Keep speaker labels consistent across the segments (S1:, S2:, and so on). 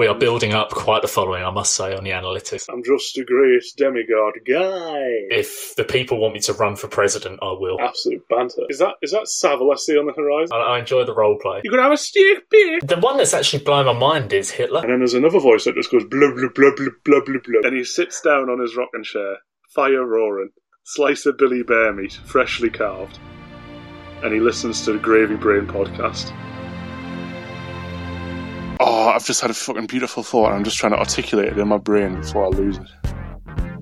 S1: We are building up quite the following, I must say, on the analytics.
S2: I'm just a great demigod guy.
S1: If the people want me to run for president, I will.
S2: Absolute banter. Is that is that Savalesi on the horizon?
S1: I, I enjoy the role play.
S2: You could have a steak beer.
S1: The one that's actually blowing my mind is Hitler.
S2: And then there's another voice that just goes blah blah blah blah blah blah blah. And he sits down on his rocking chair, fire roaring, slice of Billy Bear meat, freshly carved, and he listens to the Gravy Brain podcast. Oh, I've just had a fucking beautiful thought. and I'm just trying to articulate it in my brain before I lose it.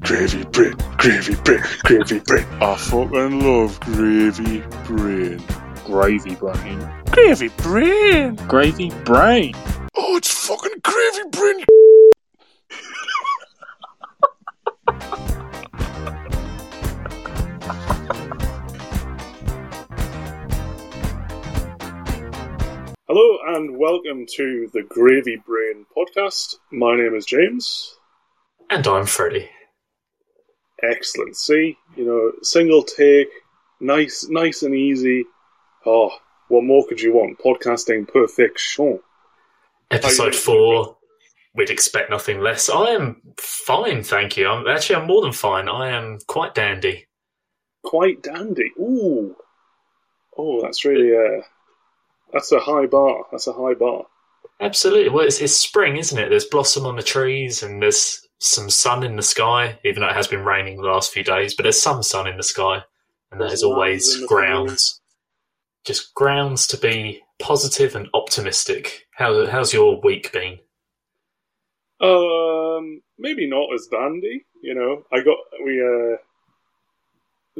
S2: Gravy brain, gravy brain, gravy brain. I fucking love gravy brain.
S3: Gravy brain.
S2: Gravy brain.
S3: Gravy brain.
S2: Oh, it's fucking gravy brain. Hello and welcome to the Gravy Brain podcast. My name is James.
S1: And I'm Freddie.
S2: Excellent. See, you know, single take, nice, nice and easy. Oh, what more could you want? Podcasting perfection.
S1: Episode four. We'd expect nothing less. I am fine, thank you. I'm actually I'm more than fine. I am quite dandy.
S2: Quite dandy. Ooh. Oh, that's really uh that's a high bar. That's a high bar.
S1: Absolutely. Well, it's, it's spring, isn't it? There's blossom on the trees and there's some sun in the sky, even though it has been raining the last few days, but there's some sun in the sky. And that
S2: There's
S1: always grounds. Just grounds to be positive and optimistic. How, how's your week been?
S2: Um, maybe not as dandy. You know, I got we uh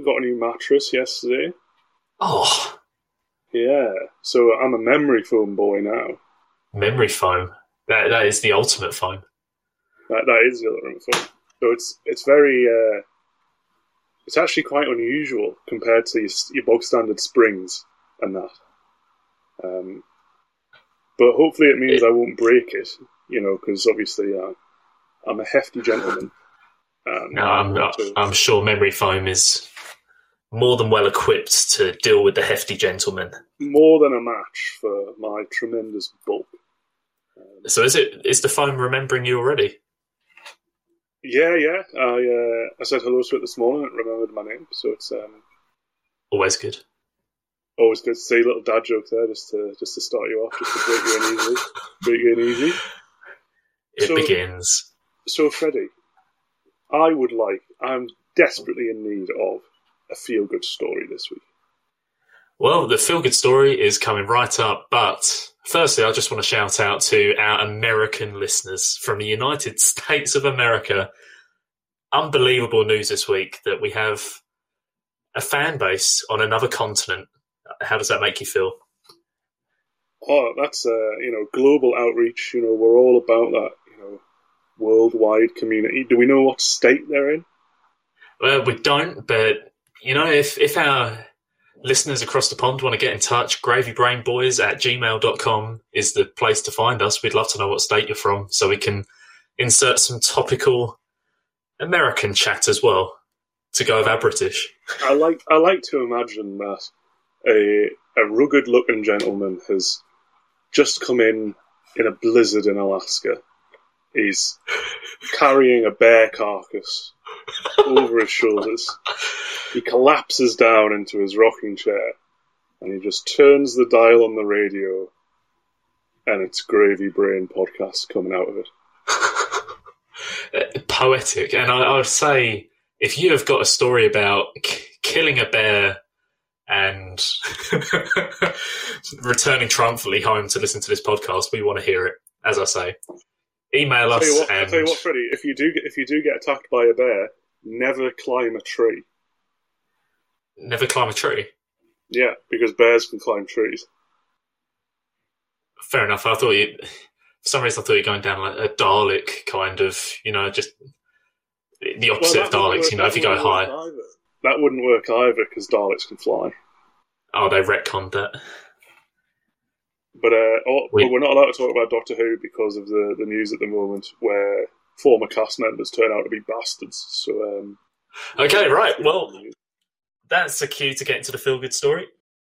S2: got a new mattress yesterday.
S1: Oh,
S2: Yeah, so I'm a memory foam boy now.
S1: memory foam. That, that is the ultimate foam.
S2: That that is the ultimate foam. So it's it's very uh, it's actually quite unusual compared to your, your bog standard springs and that. Um, but hopefully it means I won't break it. You know, because obviously uh, I'm a hefty gentleman. Um,
S1: No, I'm,
S2: so-
S1: I'm sure memory foam is more than well equipped to deal with the hefty gentleman.
S2: more than a match for my tremendous bulk.
S1: So is it is the phone remembering you already?
S2: Yeah, yeah. I uh, I said hello to it this morning. It remembered my name, so it's um,
S1: Always good.
S2: always good to say a little dad joke there, just to just to start you off, just to break you in easily, break you in easy.
S1: It
S2: So-
S1: begins.
S2: So, Freddie, I would like. I'm desperately in need of a feel good story this week.
S1: Well, the feel good story is coming right up, but firstly, I just want to shout out to our American listeners from the United States of America. Unbelievable news this week that we have a fan base on another continent. How does that make you feel?
S2: Oh, that's uh, you know global outreach. You know we're all about that. You know, worldwide community. Do we know what state they're in?
S1: Well, we don't, but you know, if if our listeners across the pond want to get in touch, gravybrainboys at gmail.com is the place to find us. We'd love to know what state you're from so we can insert some topical American chat as well to go with our British.
S2: I like I like to imagine that a a rugged looking gentleman has just come in in a blizzard in Alaska. He's carrying a bear carcass over his shoulders. He collapses down into his rocking chair and he just turns the dial on the radio and it's Gravy Brain podcast coming out of it.
S1: Poetic. And I, I would say if you have got a story about k- killing a bear and returning triumphantly home to listen to this podcast, we want to hear it. As I say, email
S2: I'll
S1: us
S2: tell you what, I'll tell you what, Freddie, if you do get if you do get attacked by a bear, never climb a tree.
S1: Never climb a tree.
S2: Yeah, because bears can climb trees.
S1: Fair enough. I thought you, for some reason, I thought you were going down like a Dalek kind of, you know, just the opposite of Daleks. You know, if you go high,
S2: either. That wouldn't work either because Daleks can fly.
S1: oh, they retconned that.
S2: But uh, oh,
S1: We-
S2: but we're not allowed to talk about Doctor Who because of the, the news at the moment where former cast members turn out to be bastards. So um,
S1: Okay, right. Well, that's the cue to get into the feel good story.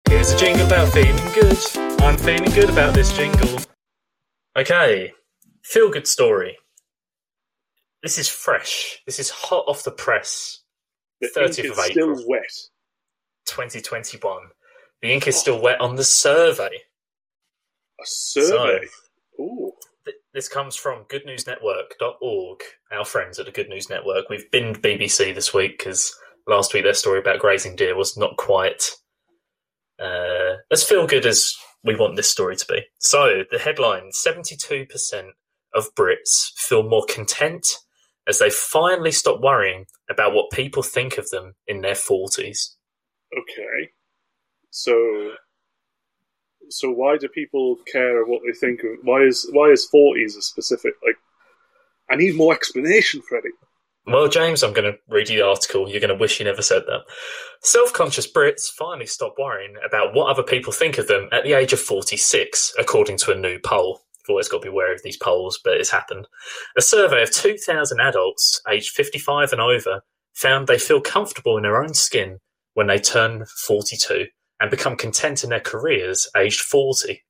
S1: Here's a jingle about feeling good. I'm feeling good about this jingle. Okay, Feel good story. This is fresh. This is hot off the press.
S2: The
S1: 30th
S2: ink
S1: of
S2: is still wet.
S1: 2021. The ink is still wet on the survey.
S2: A survey.
S1: So-
S2: Ooh.
S1: Th- This comes from goodnewsnetwork.org, our friends at the Good News Network. We've binned BBC this week because last week their story about grazing deer was not quite uh, as feel good as we want this story to be. So, the headline 72% of Brits feel more content as they finally stop worrying about what people think of them in their 40s.
S2: Okay. So, so why do people care what they think of? Why is why is forties a specific? Like, I need more explanation, Freddie.
S1: Well, James, I'm going to read you the article. You're going to wish you never said that. Self conscious Brits finally stop worrying about what other people think of them at the age of 46, according to a new poll. You've always got to be aware of these polls, but it's happened. A survey of 2,000 adults aged 55 and over found they feel comfortable in their own skin when they turn 42 and become content in their careers aged 40.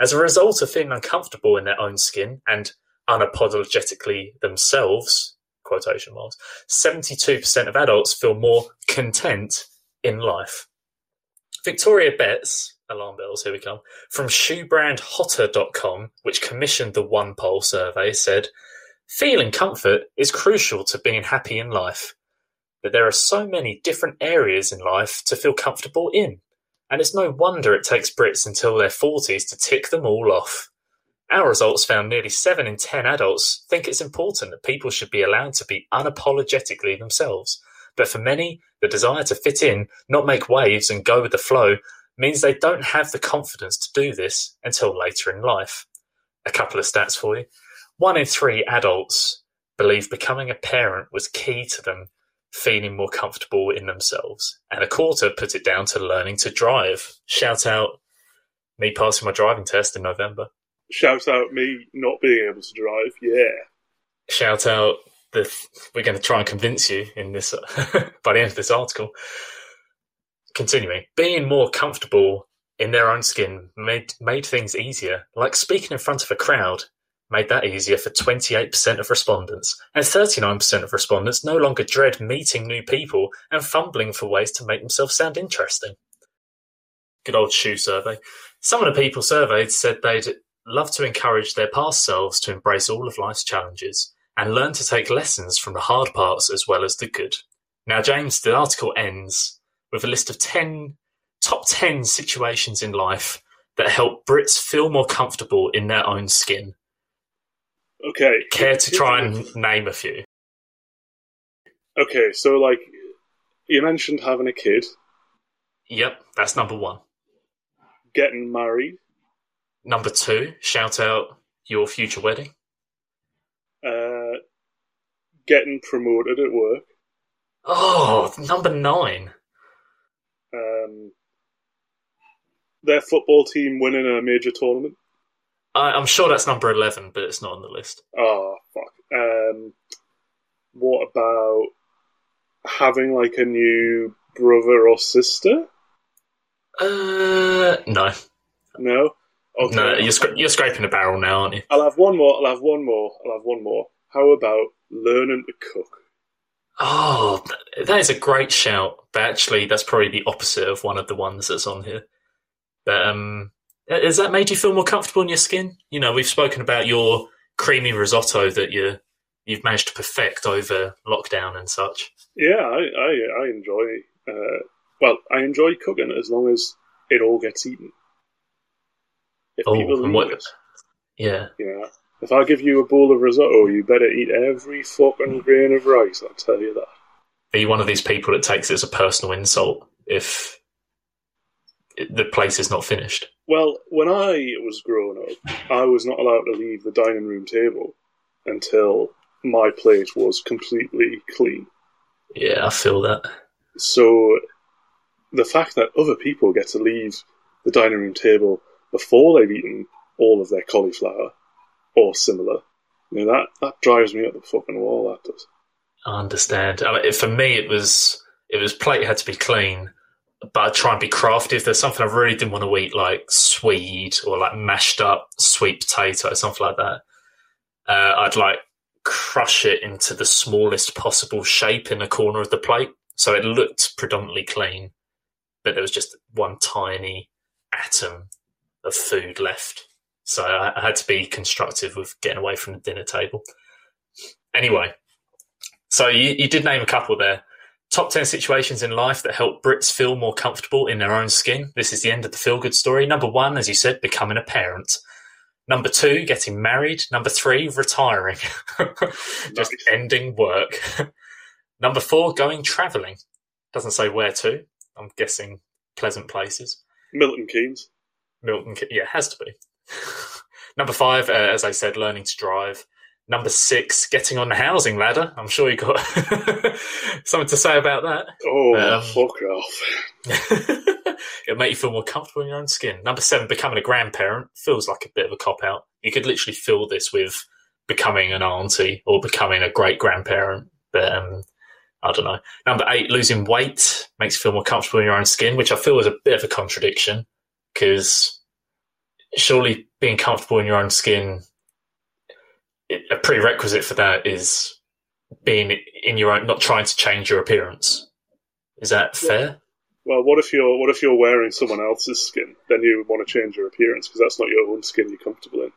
S1: As a result of feeling uncomfortable in their own skin and unapologetically themselves, quotation marks, 72% of adults feel more content in life. Victoria Betts, alarm bells, here we come, from shoebrandhotter.com, which commissioned the One Poll survey, said, Feeling comfort is crucial to being happy in life, but there are so many different areas in life to feel comfortable in, and it's no wonder it takes Brits until their 40s to tick them all off. Our results found nearly 7 in 10 adults think it's important that people should be allowed to be unapologetically themselves. But for many, the desire to fit in, not make waves, and go with the flow means they don't have the confidence to do this until later in life. A couple of stats for you. One in three adults believe becoming a parent was key to them feeling more comfortable in themselves, and a quarter put it down to learning to drive. Shout out me passing my driving test in November.
S2: Shout out me not being able to drive. Yeah.
S1: shout out the we're going to try and convince you in this by the end of this article continuing being more comfortable in their own skin made made things easier like speaking in front of a crowd made that easier for 28% of respondents and 39% of respondents no longer dread meeting new people and fumbling for ways to make themselves sound interesting good old shoe survey some of the people surveyed said they'd love to encourage their past selves to embrace all of life's challenges and learn to take lessons from the hard parts as well as the good. Now, James, the article ends with a list of 10 top 10 situations in life that help Brits feel more comfortable in their own skin.
S2: Okay.
S1: Care to try and name a few?
S2: Okay, so like you mentioned having a kid,
S1: Yep, that's number one.
S2: getting married,
S1: Number two, shout out your future wedding.
S2: uh, getting promoted at work,
S1: Oh, number nine.
S2: um, their football team winning a major tournament.
S1: I, I'm sure that's number 11, but it's not on the list.
S2: Oh fuck. Um, what about having like a new brother or sister?
S1: Uh, no.
S2: No. Okay.
S1: No, you're, scra- you're scraping the barrel now, aren't you?
S2: I'll have one more. I'll have one more. I'll have one more. How about learning to cook?
S1: Oh, that is a great shout. But actually, that's probably the opposite of one of the ones that's on here. But um, has that made you feel more comfortable in your skin? You know, we've spoken about your creamy risotto that you you've managed to perfect over lockdown and such.
S2: Yeah, I I, I enjoy. Uh, well, I enjoy cooking as long as it all gets eaten. If
S1: Oh,
S2: people
S1: and
S2: leave
S1: what-
S2: it,
S1: Yeah,
S2: know, if I give you a bowl of risotto, you better eat every fucking grain of rice. I'll tell you that.
S1: are you one of these people that takes it as a personal insult if the place is not finished?
S2: Well, when I was growing up, I was not allowed to leave the dining room table until my plate was completely clean.
S1: Yeah, I feel that.
S2: So the fact that other people get to leave the dining room table before they've eaten all of their cauliflower or similar, you know, that, that drives me up the fucking wall, that does.
S1: I understand. I mean, for me, it was it was plate had to be clean, but I'd try and be crafty. If there's something I really didn't want to eat, like swede or like mashed up sweet potato, or something like that, uh, I'd like crush it into the smallest possible shape in the corner of the plate. So it looked predominantly clean, but there was just one tiny atom of food left. So I, I had to be constructive with getting away from the dinner table. Anyway, so you, you did name a couple there. Top 10 situations in life that help Brits feel more comfortable in their own skin. This is the end of the feel good story. Number one, as you said, becoming a parent. Number two, getting married. Number three, retiring. Just ending work. Number four, going travelling. Doesn't say where to. I'm guessing pleasant places.
S2: Milton Keynes.
S1: Milton, yeah, has to be. Number five, uh, as I said, learning to drive. Number six, getting on the housing ladder. I'm sure you got something to say about that.
S2: Oh,
S1: Um,
S2: fuck off.
S1: It'll make you feel more comfortable in your own skin. Number seven, becoming a grandparent feels like a bit of a cop out. You could literally fill this with becoming an auntie or becoming a great grandparent. But um, I don't know. Number eight, losing weight makes you feel more comfortable in your own skin, which I feel is a bit of a contradiction because surely being comfortable in your own skin, it- a prerequisite for that is being in your own, not trying to change your appearance. Is that fair?
S2: Well, what if you're what if you're wearing someone else's skin? Then you want to change your appearance because that's not your own skin you're comfortable in.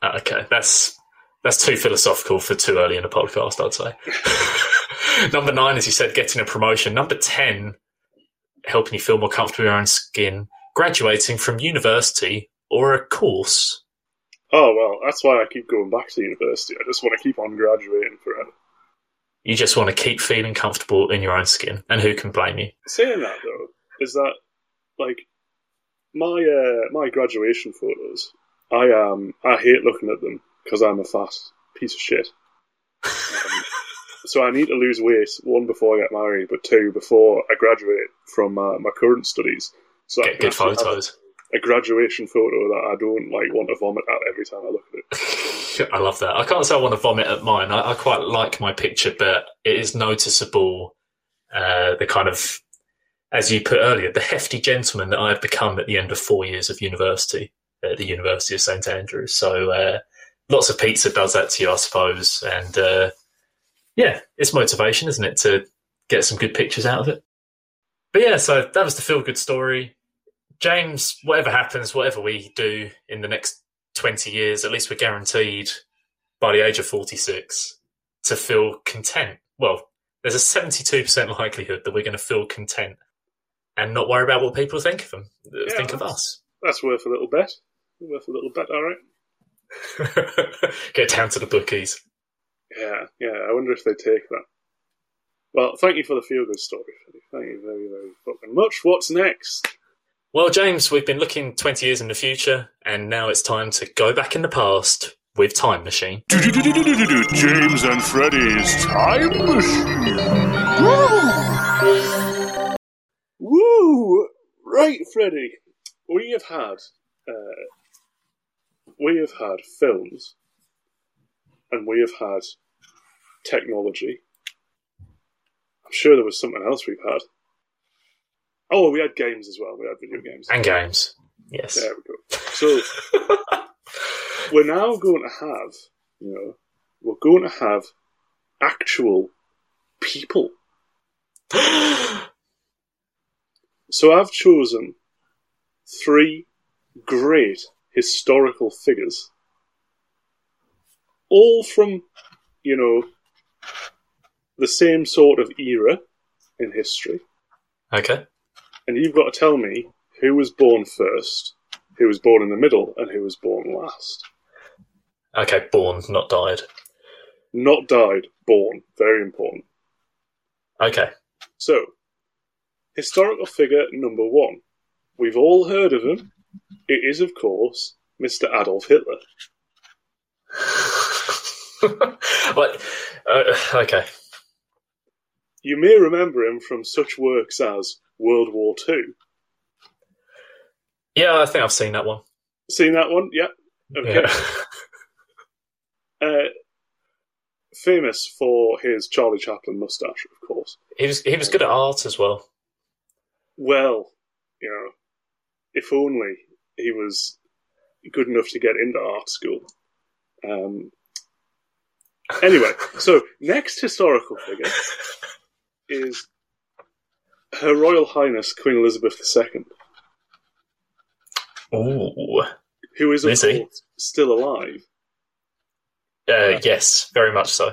S1: Ah, Okay, that's that's too philosophical for too early in a podcast, I'd say. Number nine, as you said, getting a promotion. Number ten, helping you feel more comfortable in your own skin. Graduating from university or a course.
S2: Oh well, that's why I keep going back to university. I just want to keep on graduating forever.
S1: You just want to keep feeling comfortable in your own skin, and who can blame you?
S2: Saying that though, is that like my uh, my graduation photos? I um I hate looking at them because I'm a fat piece of shit. Um, so I need to lose weight one before I get married, but two before I graduate from my, my current studies. So I
S1: Get good photos.
S2: a graduation photo that I don't like want to vomit at every time I look at it.
S1: I love that. I can't say I want to vomit at mine. I, I quite like my picture, but it is noticeable uh, the kind of, as you put earlier, the hefty gentleman that I've become at the end of four years of university at the University of St Andrews. So uh, lots of pizza does that to you, I suppose. And uh, yeah, it's motivation, isn't it, to get some good pictures out of it. But yeah, so that was the feel good story. James, whatever happens, whatever we do in the next 20 years, at least we're guaranteed by the age of 46 to feel content. Well, there's a 72% likelihood that we're going to feel content and not worry about what people think of them, think of us.
S2: That's worth a little bet. Worth a little bet, all right.
S1: Get down to the bookies.
S2: Yeah, yeah. I wonder if they take that. Well, thank you for the feel good story. Thank you very, very fucking much. What's next?
S1: Well, James, we've been looking 20 years in the future, and now it's time to go back in the past with Time Machine.
S3: James and Freddy's Time Machine.
S2: Woo! Woo! Right, Freddie. We have had, uh, we have had films, and we have had technology. I'm sure there was something else we've had. Oh, we had games as well. We had video games.
S1: And games. Yes.
S2: There we go. So we're now going to have, you know, we're going to have actual people. So I've chosen three great historical figures, all from, you know, the same sort of era in history.
S1: okay.
S2: And you've got to tell me who was born first, who was born in the middle, and who was born last.
S1: Okay, born, not died.
S2: Not died, born. Very important.
S1: Okay.
S2: So, historical figure number one. We've all heard of him. It is, of course, Mr. Adolf Hitler.
S1: what? Uh, okay.
S2: You may remember him from such works as World War Two.
S1: Yeah, I think I've seen that one.
S2: Seen that one? Yeah. Okay.
S1: Yeah.
S2: Uh, famous for his Charlie Chaplin mustache, of course.
S1: he was he was good at art as well.
S2: Well, you know, if only he was good enough to get into art school. Um, Anyway, so next historical figure is Her Royal Highness Queen Elizabeth II,
S1: Ooh.
S2: who is
S1: Lizzie.
S2: course still alive.
S1: Uh, yes, very much so.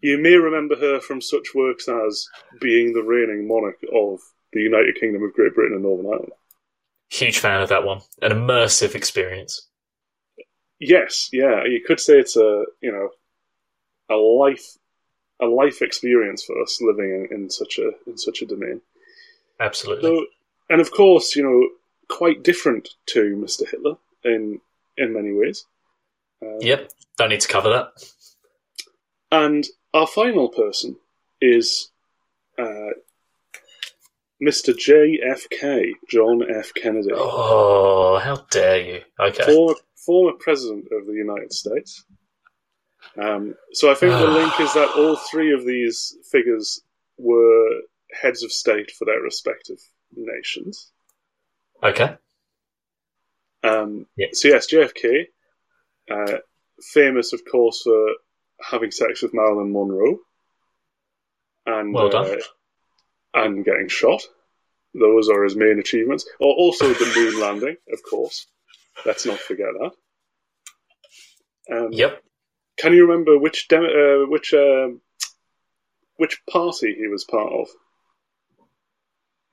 S2: You may remember her from such works as being the reigning monarch of the United Kingdom of Great Britain and Northern Ireland.
S1: Huge fan of that one. An immersive experience.
S2: Yes, yeah, you could say it's a you know a life a life experience for us living in, in such a in such a domain.
S1: Absolutely.
S2: So, and of course, you know, quite different to Mr. Hitler in in many ways. Um,
S1: Yep. Don't need to cover that.
S2: And our final person is uh, Mr. JFK, John F. Kennedy,
S1: Oh, how dare you? Okay.
S2: former former president of the United States. Um, so I think the link is that all three of these figures were heads of state for their respective nations.
S1: Okay.
S2: Um,
S1: Yeah.
S2: So yes, JFK, uh, famous of course for having sex with Marilyn Monroe, and
S1: Well done.
S2: uh, and getting shot. Those are his main achievements. Oh, also the moon landing, of course. Let's not forget that. Um,
S1: Yep.
S2: Can you remember which dem- uh, which um which party he was part of?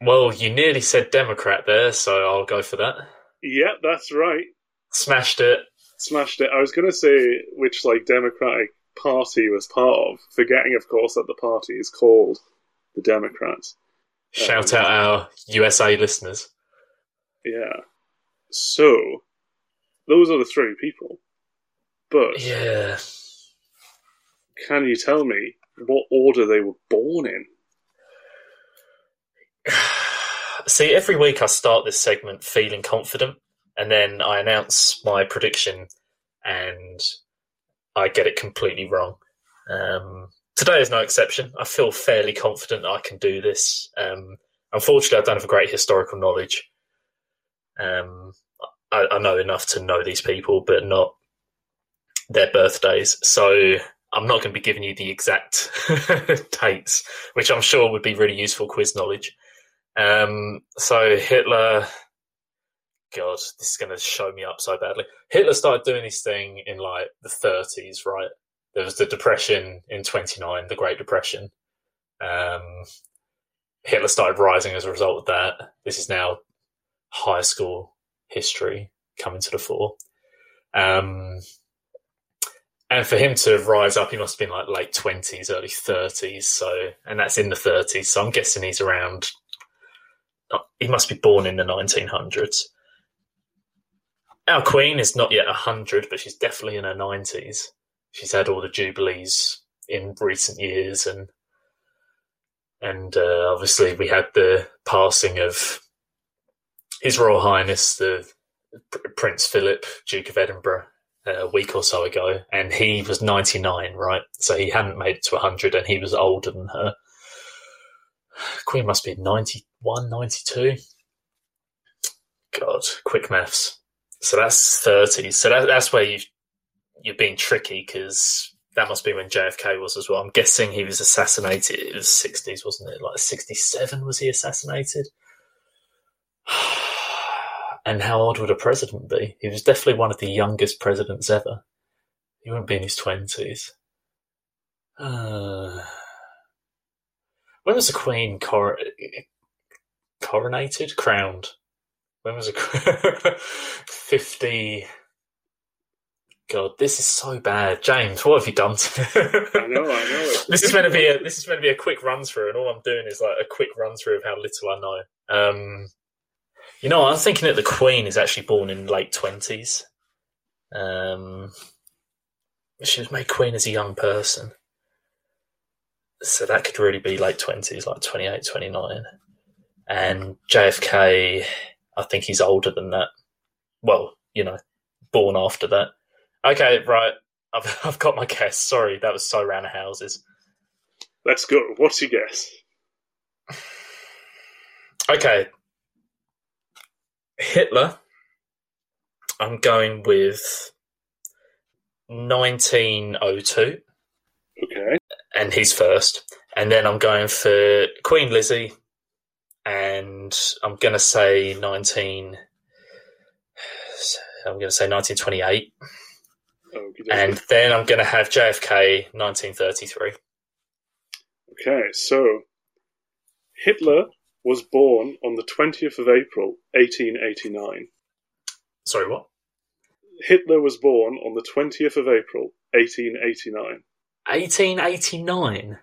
S1: Well, you nearly said Democrat there, so I'll go for that.
S2: Yeah, that's right.
S1: Smashed it.
S2: Smashed it. I was going to say which like Democratic party was part of, forgetting, of course, that the party is called the Democrats.
S1: Shout
S2: Um,
S1: out our USA listeners.
S2: Yeah. So those are the three people. But
S1: Yeah.
S2: can you tell me what order they were born in?
S1: See, every week I start this segment feeling confident, and then I announce my prediction, and I get it completely wrong. Um, today is no exception. I feel fairly confident I can do this. Um, unfortunately, I don't have a great historical knowledge. Um, I, I know enough to know these people, but not their birthdays. So I'm not going to be giving you the exact dates, which I'm sure would be really useful quiz knowledge. Um, so Hitler, God, this is going to show me up so badly. Hitler started doing this thing in like the 30s, right? There was the Depression in 29, the Great Depression. Um, Hitler started rising as a result of that. This is now high school history coming to the fore. Um, and for him to rise up, he must have been like late 20s, early 30s. So, and that's in the 30s. So I'm guessing he's around he must be born in the 1900s. Our queen is not yet 100, but she's definitely in her 90s. She's had all the jubilees in recent years, and and uh, obviously we had the passing of His Royal Highness the Prince Philip, Duke of Edinburgh, uh, a week or so ago, and he was 99, right? So he hadn't made it to 100, and he was older than her. Queen must be 91, 92. God, quick maths. So that's 30. So that, that's where you've, you're being tricky because that must be when JFK was as well. I'm guessing he was assassinated. It was 60s, wasn't it? Like 67 was he assassinated? And how old would a president be? He was definitely one of the youngest presidents ever. He wouldn't be in his 20s. Uh, when was the Queen cor- coronated? Crowned? When was it? 50. God, this is so bad. James, what have you done to
S2: I know, I know.
S1: this is meant to be a this is meant to be a quick run through, and all I'm doing is like a quick run through of how little I know. Um, you know, I'm thinking that the Queen is actually born in late twenties. Um, she was made Queen as a young person, so that could really be late twenties, like 28, 29. And JFK, I think he's older than that. Well, you know, born after that. Okay, right. I've I've got my guess. Sorry, that was so round of houses.
S2: Let's go. What's your guess?
S1: Okay. Hitler. I'm going with 1902.
S2: Okay.
S1: And he's first. And then I'm going for Queen Lizzie, and I'm going to say 19. I'm going to say 1928,
S2: Okey-dokey.
S1: and then I'm going to have JFK 1933.
S2: Okay, so Hitler was born on the 20th of April, 1889.
S1: Sorry, what?
S2: Hitler was born on the 20th of April, 1889.
S1: 1889.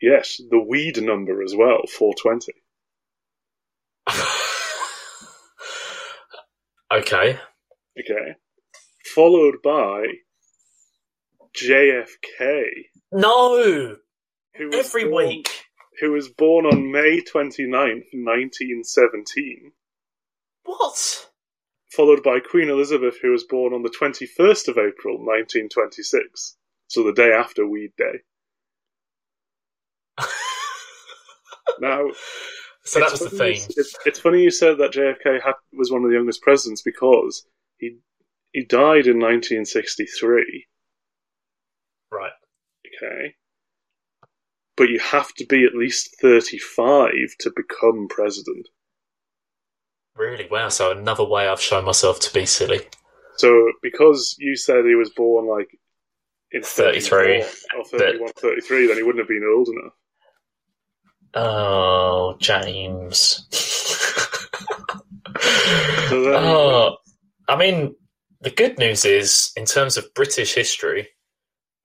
S2: Yes, the weed number as well, 420.
S1: okay.
S2: Okay. Followed by JFK,
S1: No,
S2: who was
S1: every
S2: born,
S1: week.
S2: who was born on May 29th, 1917.
S1: What?
S2: Followed by Queen Elizabeth, who was born on the 21st of April, 1926. So the day after Weed Day. Now,
S1: so that
S2: it's
S1: was the
S2: you- It's, it's funny you said that JFK had, was one of the youngest presidents because he he died in 1963.
S1: Right.
S2: Okay, but you have to be at least 35 to become president.
S1: Really? Wow. So another way I've shown myself to be silly.
S2: So because you said he was born like in
S1: 33,
S2: or 31, 33, then he wouldn't have been old enough.
S1: Oh, James.
S2: So then,
S1: oh, I mean, the good news is, in terms of British history,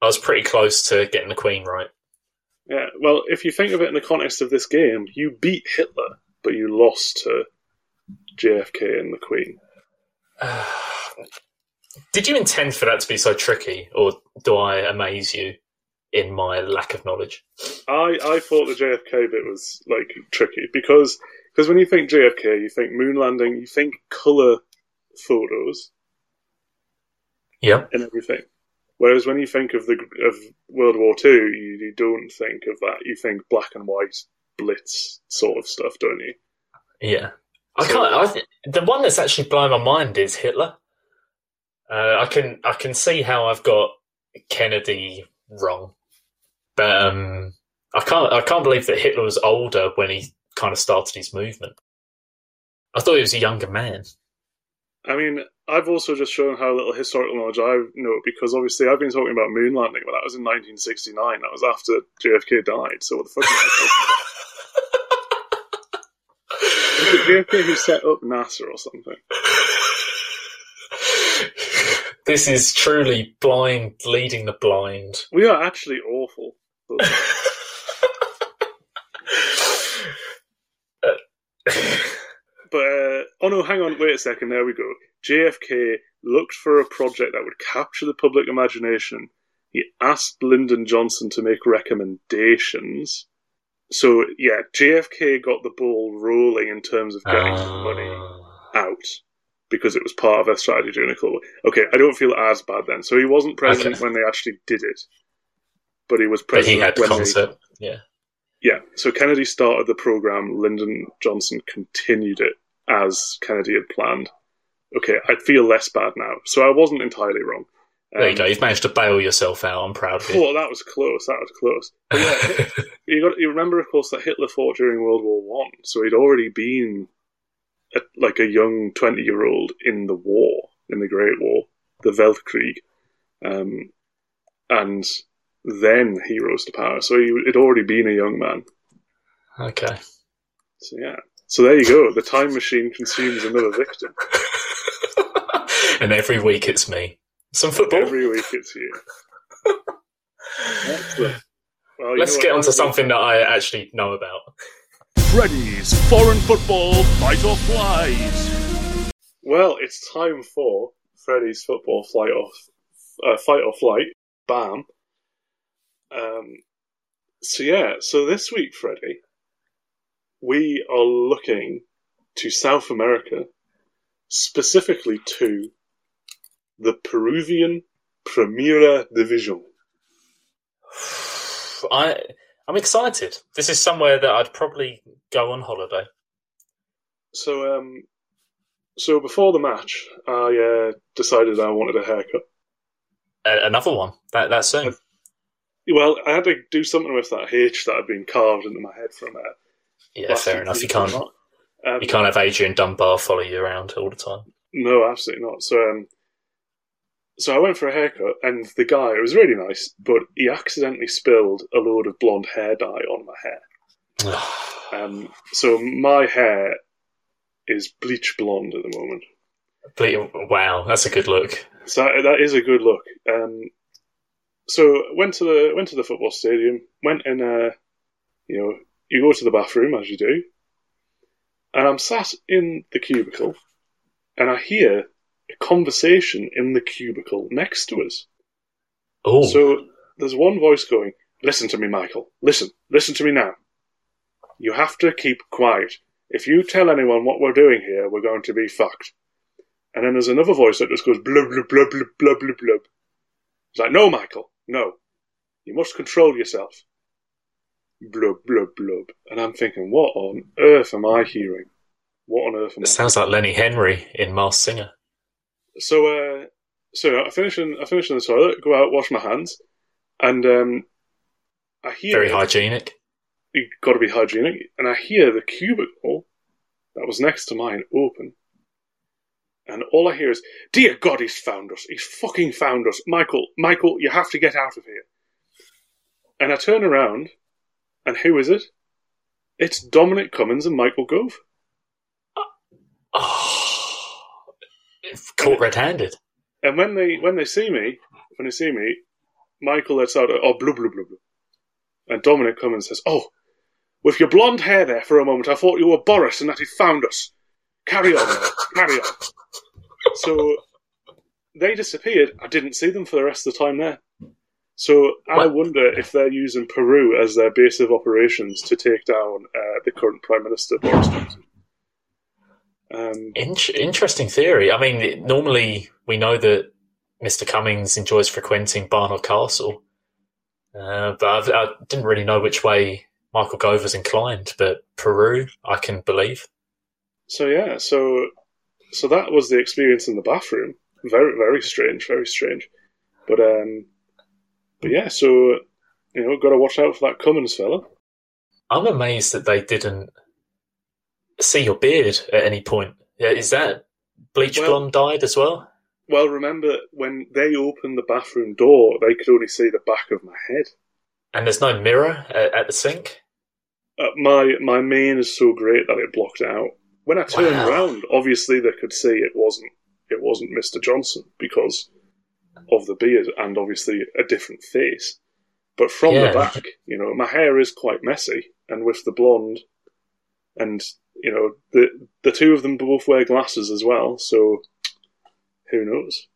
S1: I was pretty close to getting the Queen right.
S2: yeah. Well, if you think of it in the context of this game, you beat Hitler, but you lost to JFK and the Queen.
S1: Did you intend for that to be so tricky, or do I amaze you in my lack of knowledge?
S2: I, I thought the JFK bit was like tricky because because when you think JFK, you think moon landing, you think color photos
S1: Yep.
S2: and everything. Whereas when you think of the of World War Two, you, you don't think of that. You think black and white blitz sort of stuff, don't you?
S1: Yeah. I can't. I th- the one that's actually blowing my mind is Hitler. Uh, I can I can see how I've got Kennedy wrong, but um, I can't I can't believe that Hitler was older when he kind of started his movement. I thought he was a younger man.
S2: I mean, I've also just shown how little historical knowledge I know because obviously I've been talking about moon landing, but that was in 1969. That was after JFK died. So what the fuck am I talking about? It JFK who set up NASA or something?
S1: this is truly blind leading the blind.
S2: We are actually awful. But uh, oh no, hang on, wait a second. There we go. JFK looked for a project that would capture the public imagination. He asked Lyndon Johnson to make recommendations. So yeah, JFK got the ball rolling in terms of getting some money
S1: Ah.
S2: out because it was part of their strategy during the Cold War. Okay, I don't feel as bad then. So he wasn't president
S1: Okay.
S2: when they actually did it, but he was present
S1: but he had the
S2: when they.
S1: Yeah.
S2: yeah, so Kennedy started the program. Lyndon Johnson continued it as Kennedy had planned. Okay, I feel less bad now. So I wasn't entirely wrong.
S1: There you
S2: Um,
S1: go. You've managed to bail yourself out. I'm proud of you.
S2: Oh, that was close. That was close. Yeah, you got you remember, of course, that Hitler fought during World War One, so he'd already been a, like a young twenty-year-old in the war, in the Great War, the Weltkrieg, um, and then he rose to power. So he had already been a young man.
S1: okay.
S2: So yeah. So there you go. The time machine consumes another victim.
S1: and every week it's me. Some football.
S2: Every week it's you. Excellent. Well, you
S1: Let's get on to something that I actually know about.
S3: Freddy's Foreign Football Fight or Flies.
S2: Well, it's time for Freddy's football flight off, uh, fight or flight. Bam. Um. So yeah. So this week, Freddy, we are looking to South America, specifically to the Peruvian Primera Division.
S1: I I'm excited. This is somewhere that I'd probably go on holiday.
S2: So, um, so before the match, I uh, decided I wanted a haircut.
S1: A- another one. That that soon.
S2: Well, I had to do something with that H that had been carved into my head from uh,
S1: Yeah, fair enough. You can't.
S2: Um,
S1: you can't have Adrian Dunbar follow you around all the time.
S2: No, absolutely not. So, um, so I went for a haircut, and the guy it was really nice, but he accidentally spilled a load of blonde hair dye on my hair. Um, so my hair is bleach blonde at the moment.
S1: Ble- wow, that's a good look.
S2: So that is a good look. Um, so went to the went to the football stadium. Went in. Uh, you know, you go to the bathroom as you do, and I'm sat in the cubicle, and I hear a conversation in the cubicle next to us.
S1: Oh,
S2: So there's one voice going, "Listen to me, Michael. Listen, listen to me now. You have to keep quiet. If you tell anyone what we're doing here, we're going to be fucked." And then there's another voice that just goes blub blub blub blub blub blub blub. It's like, "No, Michael, no. You must control yourself." Blub blub blub. And I'm thinking, what on earth am I hearing? What on earth am I?
S1: it sounds like Lenny Henry in Masked Singer.
S2: So, uh, so I finish in I finish in the toilet, go out, wash my hands, and um, I hear
S1: Very hygienic.
S2: you got to be hygienic. And I hear the cubicle that was next to mine open. And all I hear is, Dear God, he's found us. He's fucking found us. Michael, Michael, you have to get out of here. And I turn around, and who is it? It's Dominic Cummings and Michael Gove.
S1: Oh, caught red-handed.
S2: And when they when they see me, when they see me, Michael lets out a oh blub blub blub blub. And Dominic Cummings says, Oh, with your blonde hair there for a moment, I thought you were Boris and that he'd found us. Carry on, carry on. So they disappeared. I didn't see them for the rest of the time there. So I wonder if they're using Peru as their base of operations to take down uh, the current Prime Minister Boris Johnson. Um,
S1: In- interesting theory. I mean, normally we know that Mr. Cummings enjoys frequenting Barnard Castle, uh, but I've, I didn't really know which way Michael Gove was inclined. But Peru, I can believe.
S2: So yeah, so so that was the experience in the bathroom. Very very strange, very strange. But um, but yeah, so you know, got to watch out for that Cummings fella.
S1: I'm amazed that they didn't see your beard at any point. Yeah, Is that bleach
S2: Well-
S1: blonde dyed as well?
S2: Well, remember when they opened the bathroom door, they could only see the back of my head.
S1: And there's no mirror at, at the sink.
S2: Uh, my my mane is so great that it blocked it out. When I turned
S1: Wow.
S2: around, obviously they could see it wasn't it wasn't Mr. Johnson because of the beard and obviously a different face. But from
S1: Yeah.
S2: the back, you know, my hair is quite messy, and with the blonde, and you know, the the two of them both wear glasses as well. So who knows?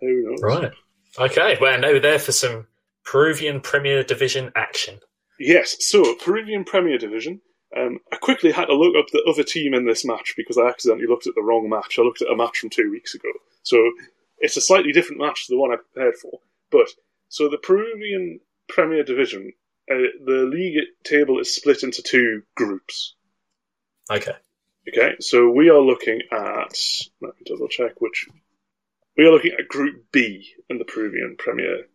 S2: Who knows?
S1: Right. Okay. Well, they were there for some Peruvian Premier Division action.
S2: Yes, so Peruvian Premier Division. Um, I quickly had to look up the other team in this match because I accidentally looked at the wrong match. I looked at a match from two weeks ago. So it's a slightly different match to the one I prepared for. But, so the Peruvian Premier Division, uh, the league table is split into two groups.
S1: Okay.
S2: Okay, so we are looking at, let me double check which, we are looking at Group B in the Peruvian Premier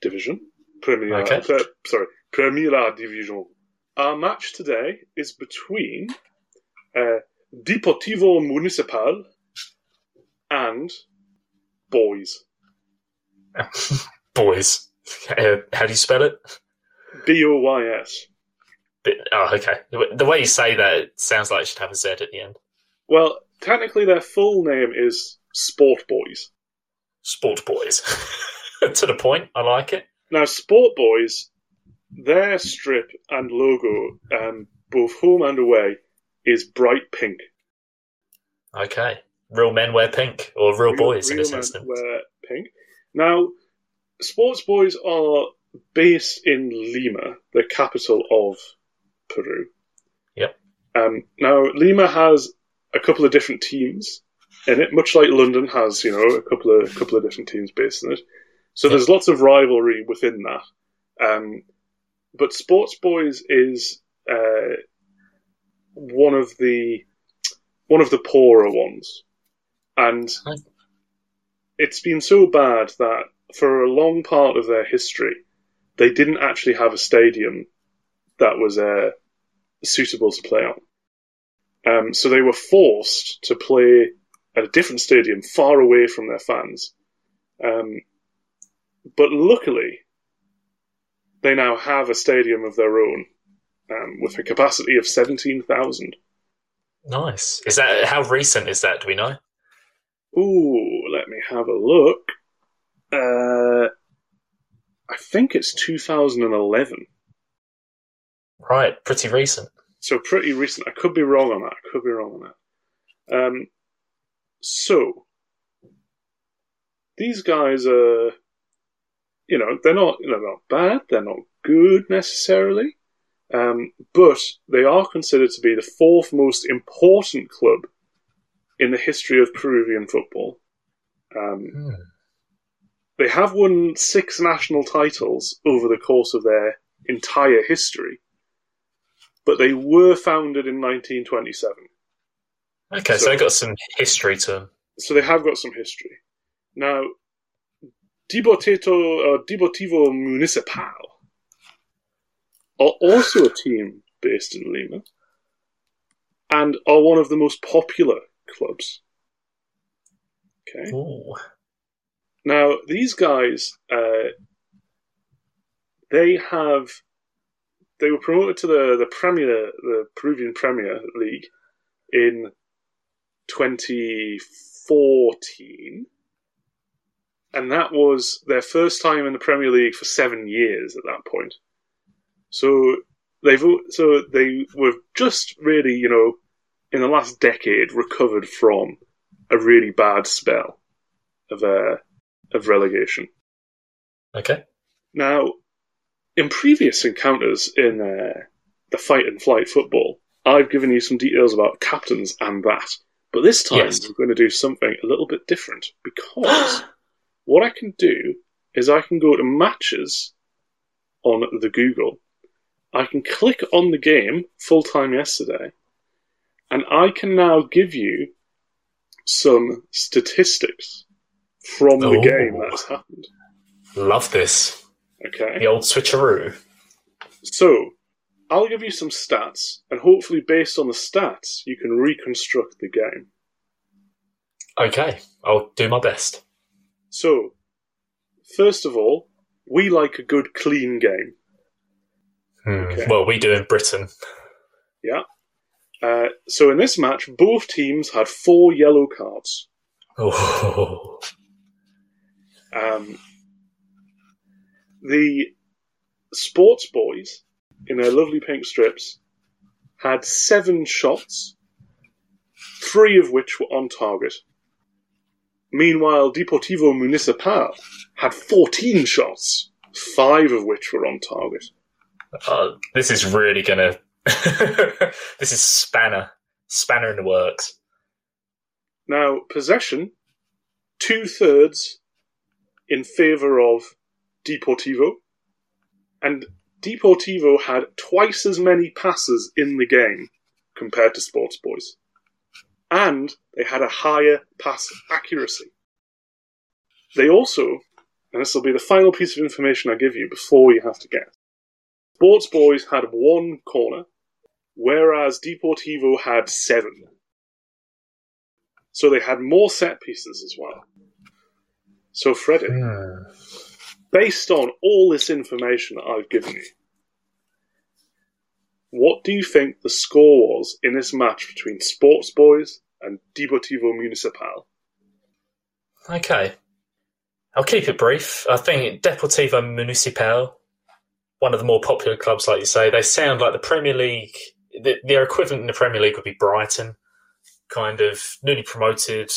S2: Division. Premier,
S1: Okay.
S2: Pre- sorry, Primera Division. Our match today is between uh, Deportivo Municipal and Boys.
S1: Boys. Uh, how do you spell it?
S2: B O Y S.
S1: But, oh, okay. The way you say that it sounds like it should have a Z at the end.
S2: Well, technically their full name is Sport Boys.
S1: Sport Boys. to the point. I like it.
S2: Now, Sport Boys, their strip and logo, um, both home and away, is bright pink.
S1: Okay. Real men wear pink, or real, boys in this instance.
S2: wear pink. Now, Sports Boys are based in Lima, the capital of Peru.
S1: Yep.
S2: Um, now, Lima has a couple of different teams in it, much like London has, you know, a couple of couple of different teams based in it. So
S1: Yep.
S2: there's lots of rivalry within that. Um, but Sports Boys is uh, one of the one of the poorer ones, and it's been so bad that for a long part of their history, they didn't actually have a stadium that was uh, suitable to play on. Um, so they were forced to play at a different stadium far away from their fans. Um, but luckily, they now have a stadium of their own um, with a capacity of 17,000.
S1: Nice. Is that how recent is that? Do we know?
S2: Ooh, let me have a look. Uh, I think it's 2011.
S1: Right, pretty recent.
S2: So pretty recent. I could be wrong on that. I could be wrong on that. Um, so these guys are, you know, they're not, they're not bad. They're not good necessarily, um, but they are considered to be the fourth most important club in the history of Peruvian football. Um,
S1: Hmm.
S2: They have won six national titles over the course of their entire history, but they were founded in 1927.
S1: Okay, so,
S2: So-
S1: they got some history to them.
S2: So they have got some history. Now, Deportivo, uh, Municipal are also a team based in Lima and are one of the most popular clubs. Okay.
S1: Ooh.
S2: Now, these guys, uh, they have, they were promoted to the, the Premier, the Peruvian Premier League in 2014. And that was their first time in the Premier League for seven years at that point. So they've, so they were just really, you know, in the last decade recovered from a really bad spell of, uh, of relegation.
S1: Okay.
S2: Now, in previous encounters in uh, the fight and flight football, I've given you some details about captains and that. But this time,
S1: Yes.
S2: we're going to do something a little bit different because what I can do is I can go to matches on the Google. I can click on the game full time yesterday, and I can now give you some statistics from the
S1: Oh.
S2: game that has happened.
S1: Love this.
S2: Okay.
S1: The old switcheroo.
S2: So, I'll give you some stats, and hopefully, based on the stats, you can reconstruct the game.
S1: Okay, I'll do my best.
S2: So, first of all, we like a good clean game.
S1: Hmm.
S2: Okay.
S1: Well, we do in Britain.
S2: Yeah. Uh, so, in this match, both teams had four yellow cards.
S1: Oh.
S2: Um, the sports boys, in their lovely pink strips, had seven shots, three of which were on target. Meanwhile, Deportivo Municipal had 14 shots, five of which were on target.
S1: Uh, this is really gonna. this is spanner, spanner in the works.
S2: Now, possession, two thirds in favour of Deportivo, and Deportivo had twice as many passes in the game compared to Sports Boys. And they had a higher pass accuracy. They also, and this will be the final piece of information I give you before you have to guess, Sports Boys had one corner, whereas Deportivo had seven. So they had more set pieces as well. So, Freddie,
S1: Hmm.
S2: Based on all this information that I've given you, what do you think the score was in this match between Sports Boys and Deportivo Municipal?
S1: Okay. I'll keep it brief. I think Deportivo Municipal, one of the more popular clubs, like you say, they sound like the Premier League. The, their equivalent in the Premier League would be Brighton, kind of newly promoted,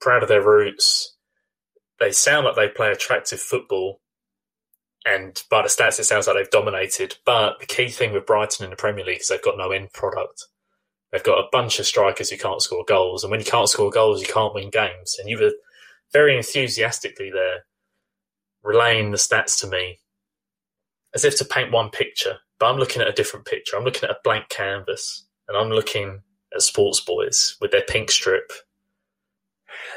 S1: proud of their roots. They sound like they play attractive football, and by the stats, it sounds like they've dominated. But the key thing with Brighton in the Premier League is they've got no end product. They've got a bunch of strikers who can't score goals, and when you can't score goals, you can't win games. And you were very enthusiastically there, relaying the stats to me as if to paint one picture. But I'm looking at a different picture. I'm looking at a blank canvas, and I'm looking at Sports Boys with their pink strip,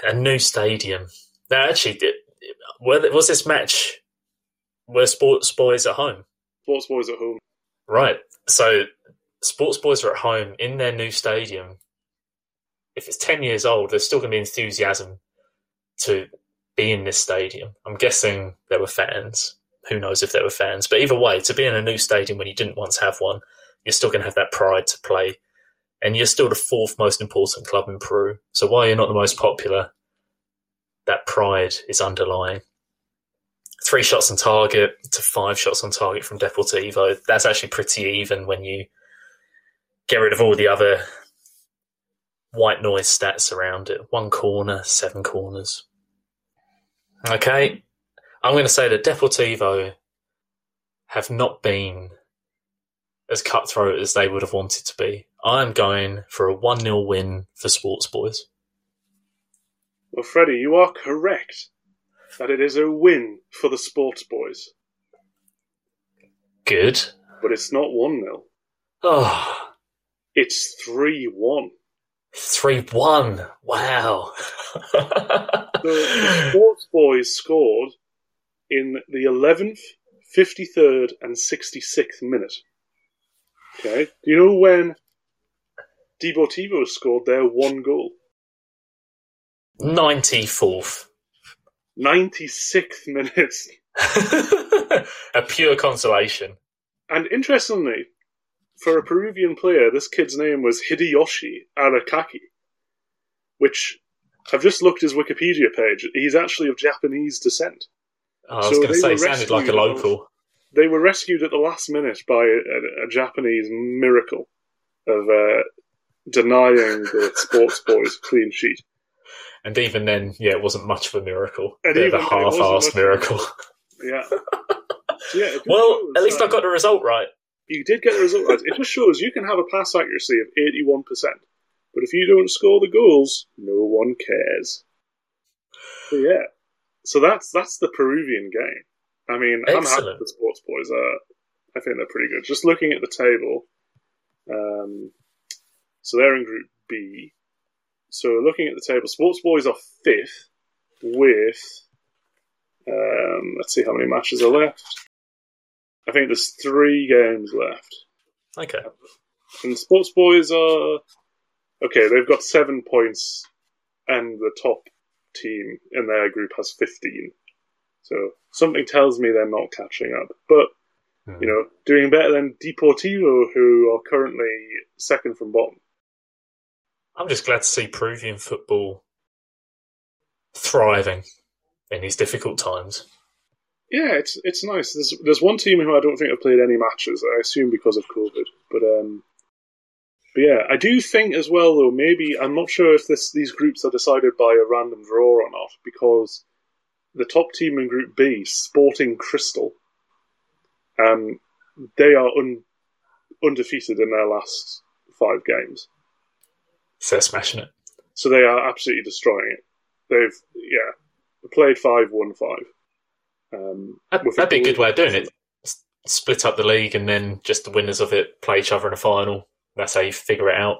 S1: a new stadium. Now, actually, did, was this match We're sports boys at home.
S2: Sports boys at home.
S1: Right. So sports boys are at home in their new stadium. If it's 10 years old, there's still going to be enthusiasm to be in this stadium. I'm guessing there were fans. Who knows if there were fans? But either way, to be in a new stadium when you didn't once have one, you're still going to have that pride to play. And you're still the fourth most important club in Peru. So while you're not the most popular, that pride is underlying. Three shots on target to five shots on target from Deportivo. That's actually pretty even when you get rid of all the other white noise stats around it. One corner, seven corners. Okay, I'm going to say that Deportivo have not been as cutthroat as they would have wanted to be. I'm going for a 1 0 win for Sports Boys.
S2: Well, Freddie, you are correct that it is a win for the Sports Boys,
S1: Good.
S2: but it's not 1 0.
S1: Oh,
S2: It's 3 1.
S1: 3 1. Wow.
S2: The, the Sports Boys scored in the 11th, 53rd, and 66th minute. Okay. Do you know when Deportivo scored their one goal?
S1: 94th.
S2: 96th minute.
S1: a pure consolation.
S2: And interestingly, for a Peruvian player, this kid's name was Hideyoshi Arakaki, which I've just looked his Wikipedia page. He's actually of Japanese descent.
S1: Oh, I was
S2: So
S1: going to say, he sounded like a local.
S2: They were rescued at the last minute by a, a Japanese miracle of uh, denying the Sports Boys clean sheet.
S1: And even then, yeah, it wasn't much of a miracle.
S2: And
S1: Bit
S2: even
S1: a
S2: it
S1: half-assed
S2: much of a
S1: miracle.
S2: Yeah. So, yeah,
S1: well,
S2: shows,
S1: at least
S2: uh,
S1: I got the result right.
S2: You did get the result right. It just shows you can have a pass accuracy of 81%, but if you don't score the goals, no one cares. So, yeah. So that's that's the Peruvian game. I mean, I'm happy with the Sports Boys. Uh, I think they're pretty good. Just looking at the table, um, so they're in Group B. So looking at the table, Sports Boys are fifth with. Um, let's see how many matches are left. I think there's three games left.
S1: Okay.
S2: And Sports Boys are okay. They've got seven points, and the top team in their group has fifteen. So something tells me they're not catching up. But you know, doing better than Deportivo, who are currently second from bottom.
S1: I'm just glad to see Peruvian football thriving in these difficult times.
S2: Yeah, it's it's nice. There's there's one team who I don't think have played any matches. I assume because of COVID, but um, but yeah, I do think as well though. Maybe I'm not sure if this these groups are decided by a random draw or not because the top team in Group B, Sporting Cristal, um, they are un, undefeated in their last five games,
S1: they're smashing it.
S2: so they are absolutely destroying it. They've yeah played five, won five. Um,
S1: That, that'd be a good way of doing it. Split up the league and then just the winners of it play each other in a final. That's how you figure it out.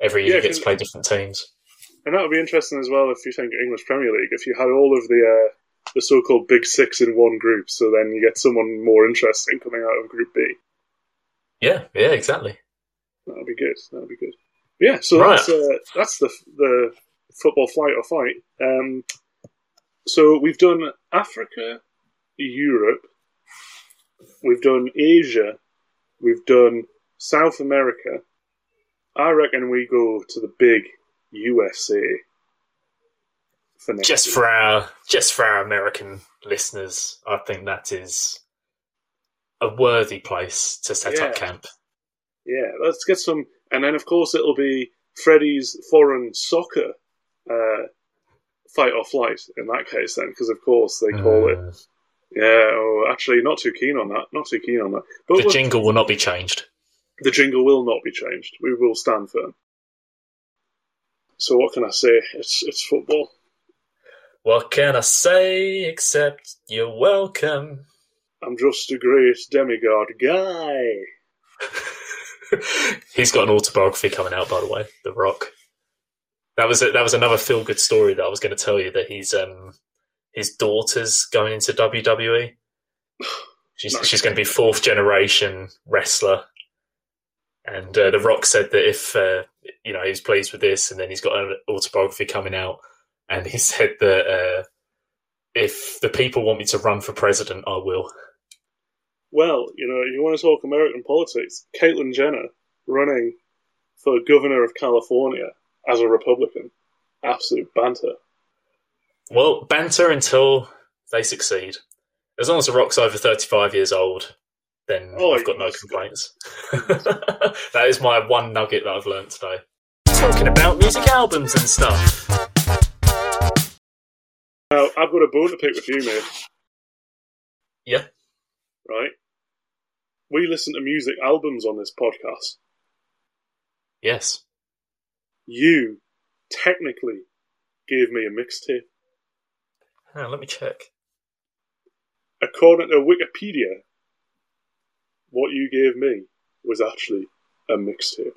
S1: Every year
S2: Yeah,
S1: you get to play different teams.
S2: And that would be interesting as well if you think English Premier League, if you had all of the uh, the so-called Big Six in one group, so then you get someone more interesting coming out of Group B.
S1: Yeah, yeah, exactly.
S2: That would be good. That would be good. Yeah, so
S1: Right.
S2: that's uh, that's the the football flight or fight. Um, so we've done Africa, Europe, we've done Asia, we've done South America. I reckon we go to the big USA for next
S1: Just
S2: year.
S1: for our just for our American listeners, I think that is a worthy place to set up camp.
S2: Yeah, let's get some. And then, of course, it'll be Freddie's foreign soccer uh, fight or flight in that case, then, because, of course, they call it.
S1: Mm.
S2: Yeah, oh, actually, not too keen on that. Not too keen on that. But
S1: The jingle will not be changed.
S2: the jingle will not be changed. We will stand firm. So, what can I say? It's it's football.
S1: What can I say except you're welcome?
S2: I'm just a great demigod guy.
S1: He's got an autobiography coming out, by the way. The Rock. That was a, that was another feel good story that I was going to tell you that he's um his daughter's going into WWE, She's
S2: Nice.
S1: she's going to be fourth generation wrestler. And uh, The Rock said that if uh, you know he's pleased with this, and then he's got an autobiography coming out, and he said that uh, if the people want me to run for president, I will.
S2: Well, you know, you want to talk American politics? Caitlyn Jenner running for governor of California as a Republican. Absolute banter.
S1: Well, banter until they succeed. As long as The Rock's over 35 years old, then
S2: Oh,
S1: I've got no complaints. that is my one nugget that I've learned today. Talking about music albums and stuff.
S2: Now, I've got a bone to pick with you, mate.
S1: Yeah.
S2: Right? We listen to music albums on this podcast.
S1: Yes.
S2: You technically gave me a mixtape.
S1: Let me check.
S2: According to Wikipedia, what you gave me was actually a mixtape.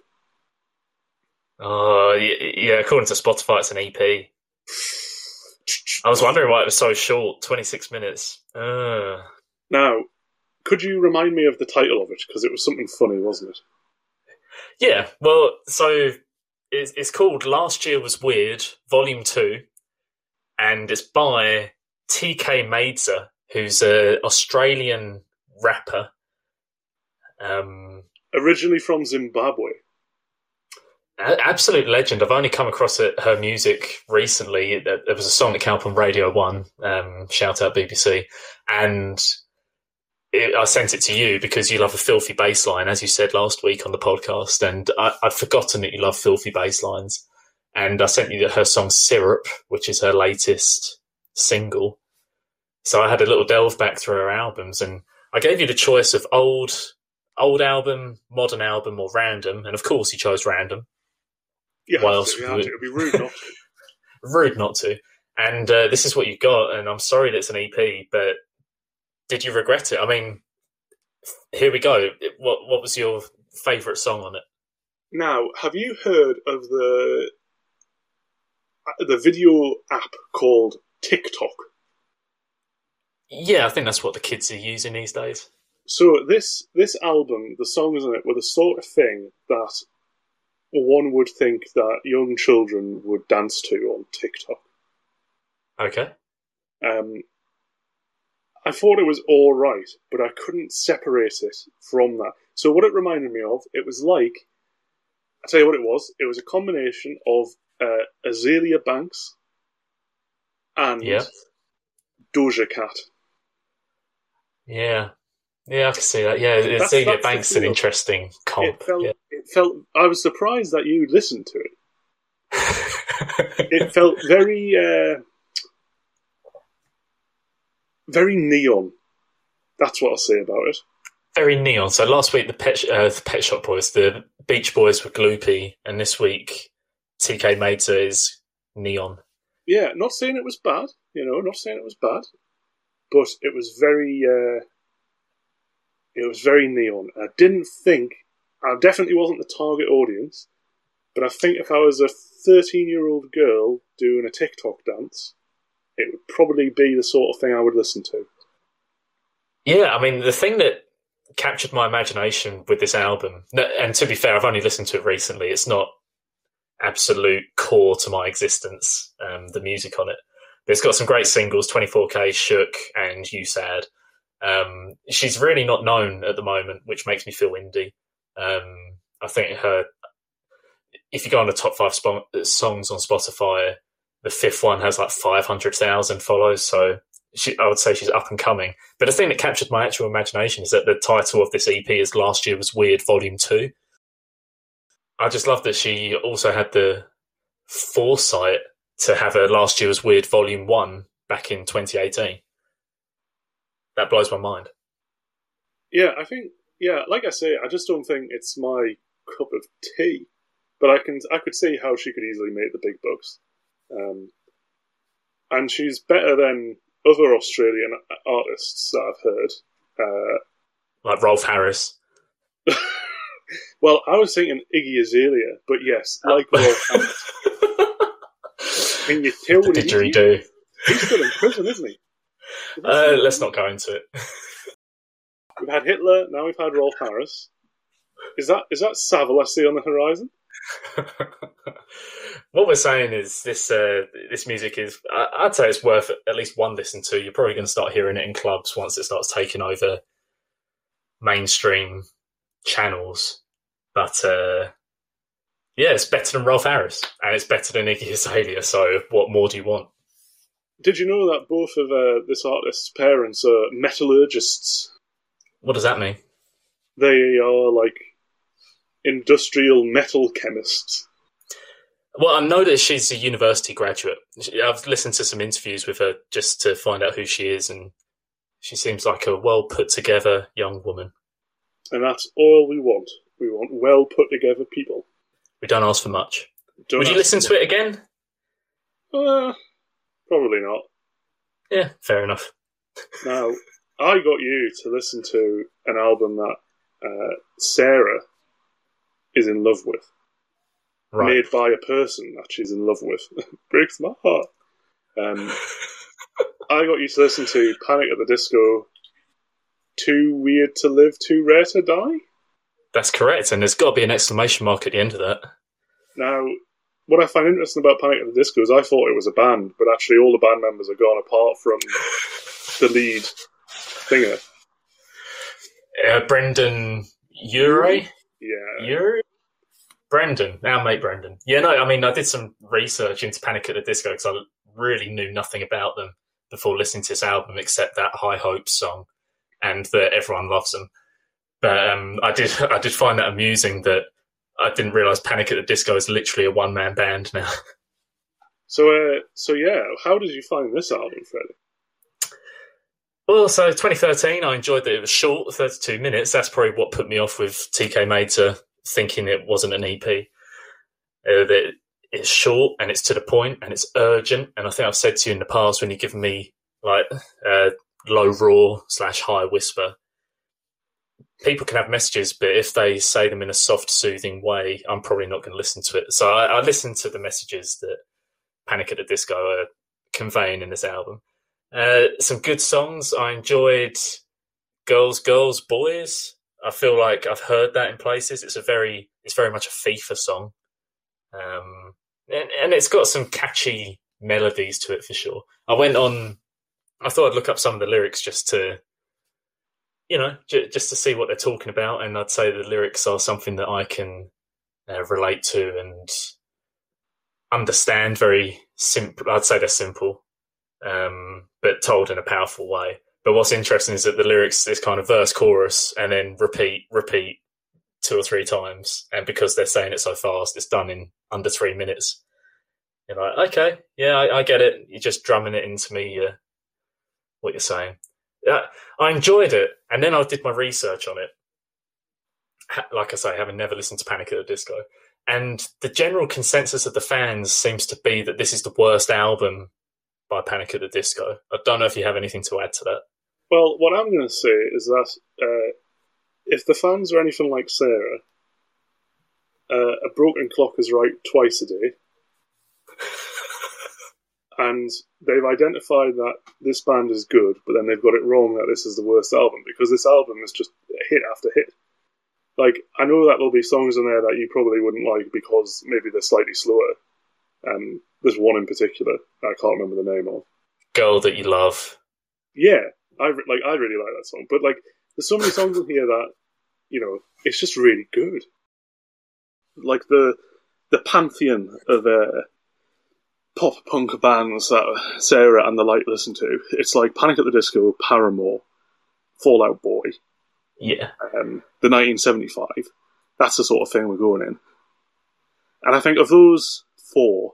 S1: Oh, yeah, according to Spotify, it's an EP. I was wondering why it was so short 26 minutes. Uh,
S2: Now, could you remind me of the title of it? Because it was something funny, wasn't it?
S1: yeah, well, so it's, it's called Last Year Was Weird, Volume 2, and it's by TK Maidza, who's an Australian rapper. Um,
S2: Originally from Zimbabwe.
S1: A- absolute legend. I've only come across it, her music recently. There was a song that came up on Radio One. Um, shout out BBC, and it, I sent it to you because you love a filthy bass line, as you said last week on the podcast, and I, I'd forgotten that you love filthy bass lines. And I sent you her song "Syrup," which is her latest single. So I had a little delve back through her albums, and I gave you the choice of old, old album, modern album, or random, and of course you chose random
S2: Yeah,
S1: What else
S2: you have
S1: would-
S2: be rude not to.
S1: rude not to. And uh, this is what you got, and I'm sorry that it's an EP, but did you regret it? I mean, here we go. What what was your favourite song on it?
S2: Now, have you heard of the the video app called TikTok?
S1: Yeah, I think that's what the kids are using these days.
S2: So this this album, the songs in it were the sort of thing that one would think that young children would dance to on TikTok.
S1: Okay.
S2: Um, I thought it was all right, but I couldn't separate it from that. So what it reminded me of, it was like, I tell you what it was. It was a combination of uh, Azalea Banks and
S1: Yeah.
S2: Doja Cat.
S1: Yeah. Yeah, I can see that. Yeah,
S2: That's-
S1: Celia
S2: that's
S1: Banks is an interesting comp.
S2: It felt,
S1: yeah.
S2: it felt. I was surprised that you listened to it. It felt very, uh, very neon. That's what I'll say about it.
S1: Very neon. So last week the Pet, uh, the Pet Shop Boys, the Beach Boys were gloopy, and this week TK Maidza is neon.
S2: Yeah, not saying it was bad. You know, not saying it was bad, but it was very. Uh, it was very neon. I didn't think. I definitely wasn't the target audience, but I think if I was a thirteen-year-old girl doing a TikTok dance, it would probably be the sort of thing I would listen to.
S1: Yeah, I mean, the thing that captured my imagination with this album, and to be fair, I've only listened to it recently, it's not absolute core to my existence, um, the music on it. But it's got some great singles 24K, Shook, and You Sad. Um, she's really not known at the moment, which makes me feel indie. Um, I think her, if you go on the top five songs on Spotify, the fifth one has like 500,000 follows. So she, I would say she's up and coming. But the thing that captured my actual imagination is that the title of this EP is Last Year Was Weird Volume 2. I just love that she also had the foresight to have a Last Year Was Weird Volume 1 back in 2018. That blows my mind.
S2: Yeah, I think. Yeah, like I say, I just don't think it's my cup of tea. But I can, I could see how she could easily make the big bucks. Um, and she's better than other Australian artists that I've heard. Uh,
S1: Like Rolf Harris.
S2: well, I was thinking Iggy Azalea, but yes, like Rolf Harris. Can you tell
S1: the didgeridoo.
S2: He's still in prison, isn't he?
S1: Uh, let's not go into it.
S2: we've had Hitler. Now we've had Rolf Harris. Is that is that Savile I see on the horizon?
S1: what we're saying is this uh, this music is I'd say it's worth at least one listen to. You're probably going to start hearing it in clubs once it starts taking over mainstream channels. But uh, yeah, it's better than Ralph Harris and it's better than Iggy Azalea. So what more do you want?
S2: Did you know that both of uh, this artist's parents are metallurgists?
S1: What does that mean?
S2: They are like industrial metal chemists.
S1: Well, I know that she's a university graduate. I've listened to some interviews with her just to find out who she is, and she seems like a well put together young woman.
S2: And that's all we want. We want well put together people.
S1: We don't ask for much.
S2: Don't
S1: Would you listen to it again?
S2: Uh, probably not.
S1: Yeah, fair enough.
S2: Now, I got you to listen to an album that uh, Sarah is in love with,
S1: Right.
S2: made by a person that she's in love with. Breaks my heart. Um, I got you to listen to Panic at the Disco. Too weird to live, too rare to die.
S1: That's correct, and there's got to be an exclamation mark at the end of that.
S2: Now, what I find interesting about Panic at the Disco is I thought it was a band, but actually all the band members are gone apart from the lead singer.
S1: Uh, Brendon Urie?
S2: Yeah.
S1: Urie? Brendon, our mate Brendon. Yeah, no, I mean, I did some research into Panic at the Disco because I really knew nothing about them before listening to this album except that High Hopes song and that everyone loves them. But um, I did, I did find that amusing that I didn't realize Panic at the Disco is literally a one man band now.
S2: So, uh, so yeah, how did you find this album, Freddie?
S1: Well, so 2013, I enjoyed that it was short, 32 minutes. That's probably what put me off with TK Maidza thinking it wasn't an EP. Uh, that it's short and it's to the point and it's urgent. And I think I've said to you in the past when you give me like uh, low roar slash high whisper, people can have messages, but if they say them in a soft, soothing way, I'm probably not going to listen to it. So I, I listened to the messages that Panic at the Disco are conveying in this album. Uh, some good songs. I enjoyed Girls, Girls, Boys. I feel like I've heard that in places. It's a very, it's very much a FIFA song, um, and, and it's got some catchy melodies to it for sure. I went on. I thought I'd look up some of the lyrics just to, you know, j- just to see what they're talking about, and I'd say the lyrics are something that I can uh, relate to and understand. Very simple. I'd say they're simple um, but told in a powerful way. But what's interesting is that the lyrics is kind of verse, chorus, and then repeat, repeat two or three times. And because they're saying it so fast, it's done in under three minutes. You're like, okay, yeah, I, I get it. You're just drumming it into me, uh, what you're saying. Yeah, I enjoyed it, and then I did my research on it. Like I say, having never listened to Panic at the Disco, and the general consensus of the fans seems to be that this is the worst album by Panic at the Disco. I don't know if you have anything to add to that.
S2: Well, what I'm going to say is that uh, if the fans are anything like Sarah, uh, a broken clock is right twice a day, and they've identified that this band is good, but then they've got it wrong that this is the worst album because this album is just hit after hit. Like I know that there'll be songs in there that you probably wouldn't like because maybe they're slightly slower. Um, there's one in particular I can't remember the name of.
S1: Girl that you love.
S2: Yeah, I like I really like that song, but like there's so many songs in here that you know it's just really good. Like the the pantheon of uh, pop punk bands that Sarah and the Light listen to. It's like Panic at the Disco, Paramore, Fall Out Boy,
S1: Yeah.
S2: um, the 1975. That's the sort of thing we're going in. And I think of those four,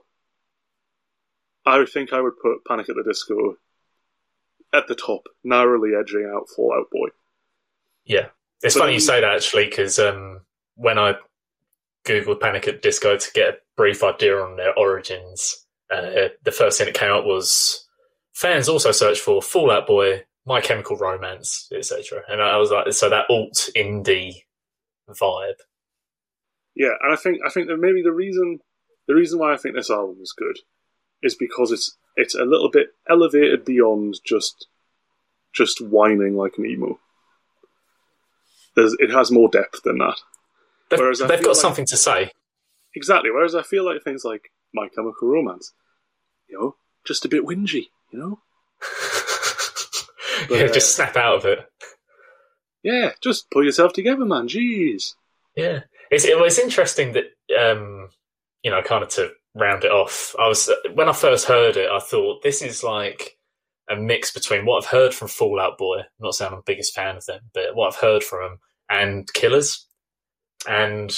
S2: I think I would put Panic at the Disco at the top, narrowly edging out Fall Out Boy.
S1: Yeah. It's
S2: But
S1: funny you say that actually, because um, when I googled Panic at Disco to get a brief idea on their origins, uh, the first thing that came up was fans also search for Fall Out Boy, My Chemical Romance, etc. And I was like, so that alt indie vibe.
S2: Yeah, and I think I think that maybe the reason the reason why I think this album is good is because it's it's a little bit elevated beyond just just whining like an emo. there's, it has more depth than that.
S1: They've,
S2: Whereas
S1: they've got
S2: like-
S1: something to say.
S2: Exactly. Whereas I feel like things like My Chemical Romance, you know, just a bit whingy, you know? But,
S1: yeah,
S2: uh,
S1: just snap out of it.
S2: Yeah, just pull yourself together, man. Jeez.
S1: Yeah, it's it was interesting that um, you know, kind of to round it off. I was when I first heard it, I thought this is like a mix between what I've heard from Fall Out Boy. I'm not saying I'm the biggest fan of them, but what I've heard from them and Killers. And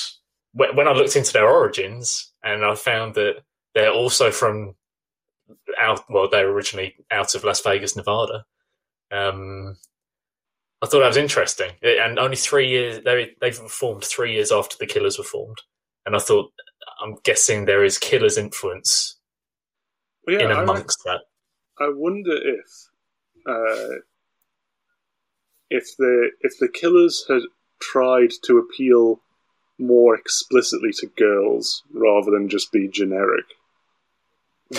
S1: when I looked into their origins, and I found that they're also from out. Well, they're originally out of Las Vegas, Nevada. Um, I thought that was interesting, and only three years they they've formed three years after the Killers were formed, and I thought I'm guessing there is Killers influence
S2: yeah,
S1: in
S2: I,
S1: amongst that.
S2: I wonder if uh, if the if the killers had tried to appeal more explicitly to girls rather than just be generic,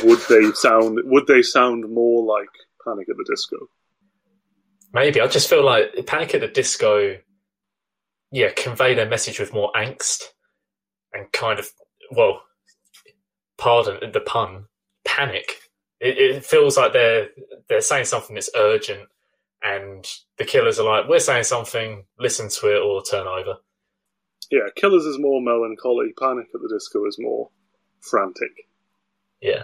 S2: would they sound would they sound more like Panic at the Disco?
S1: Maybe I just feel like Panic at the Disco, yeah, convey their message with more angst and kind of well, pardon the pun, panic. It, it feels like they're they're saying something that's urgent, and the killers are like, "We're saying something, listen to it or turn over."
S2: Yeah, Killers is more melancholy. Panic at the Disco is more frantic.
S1: Yeah,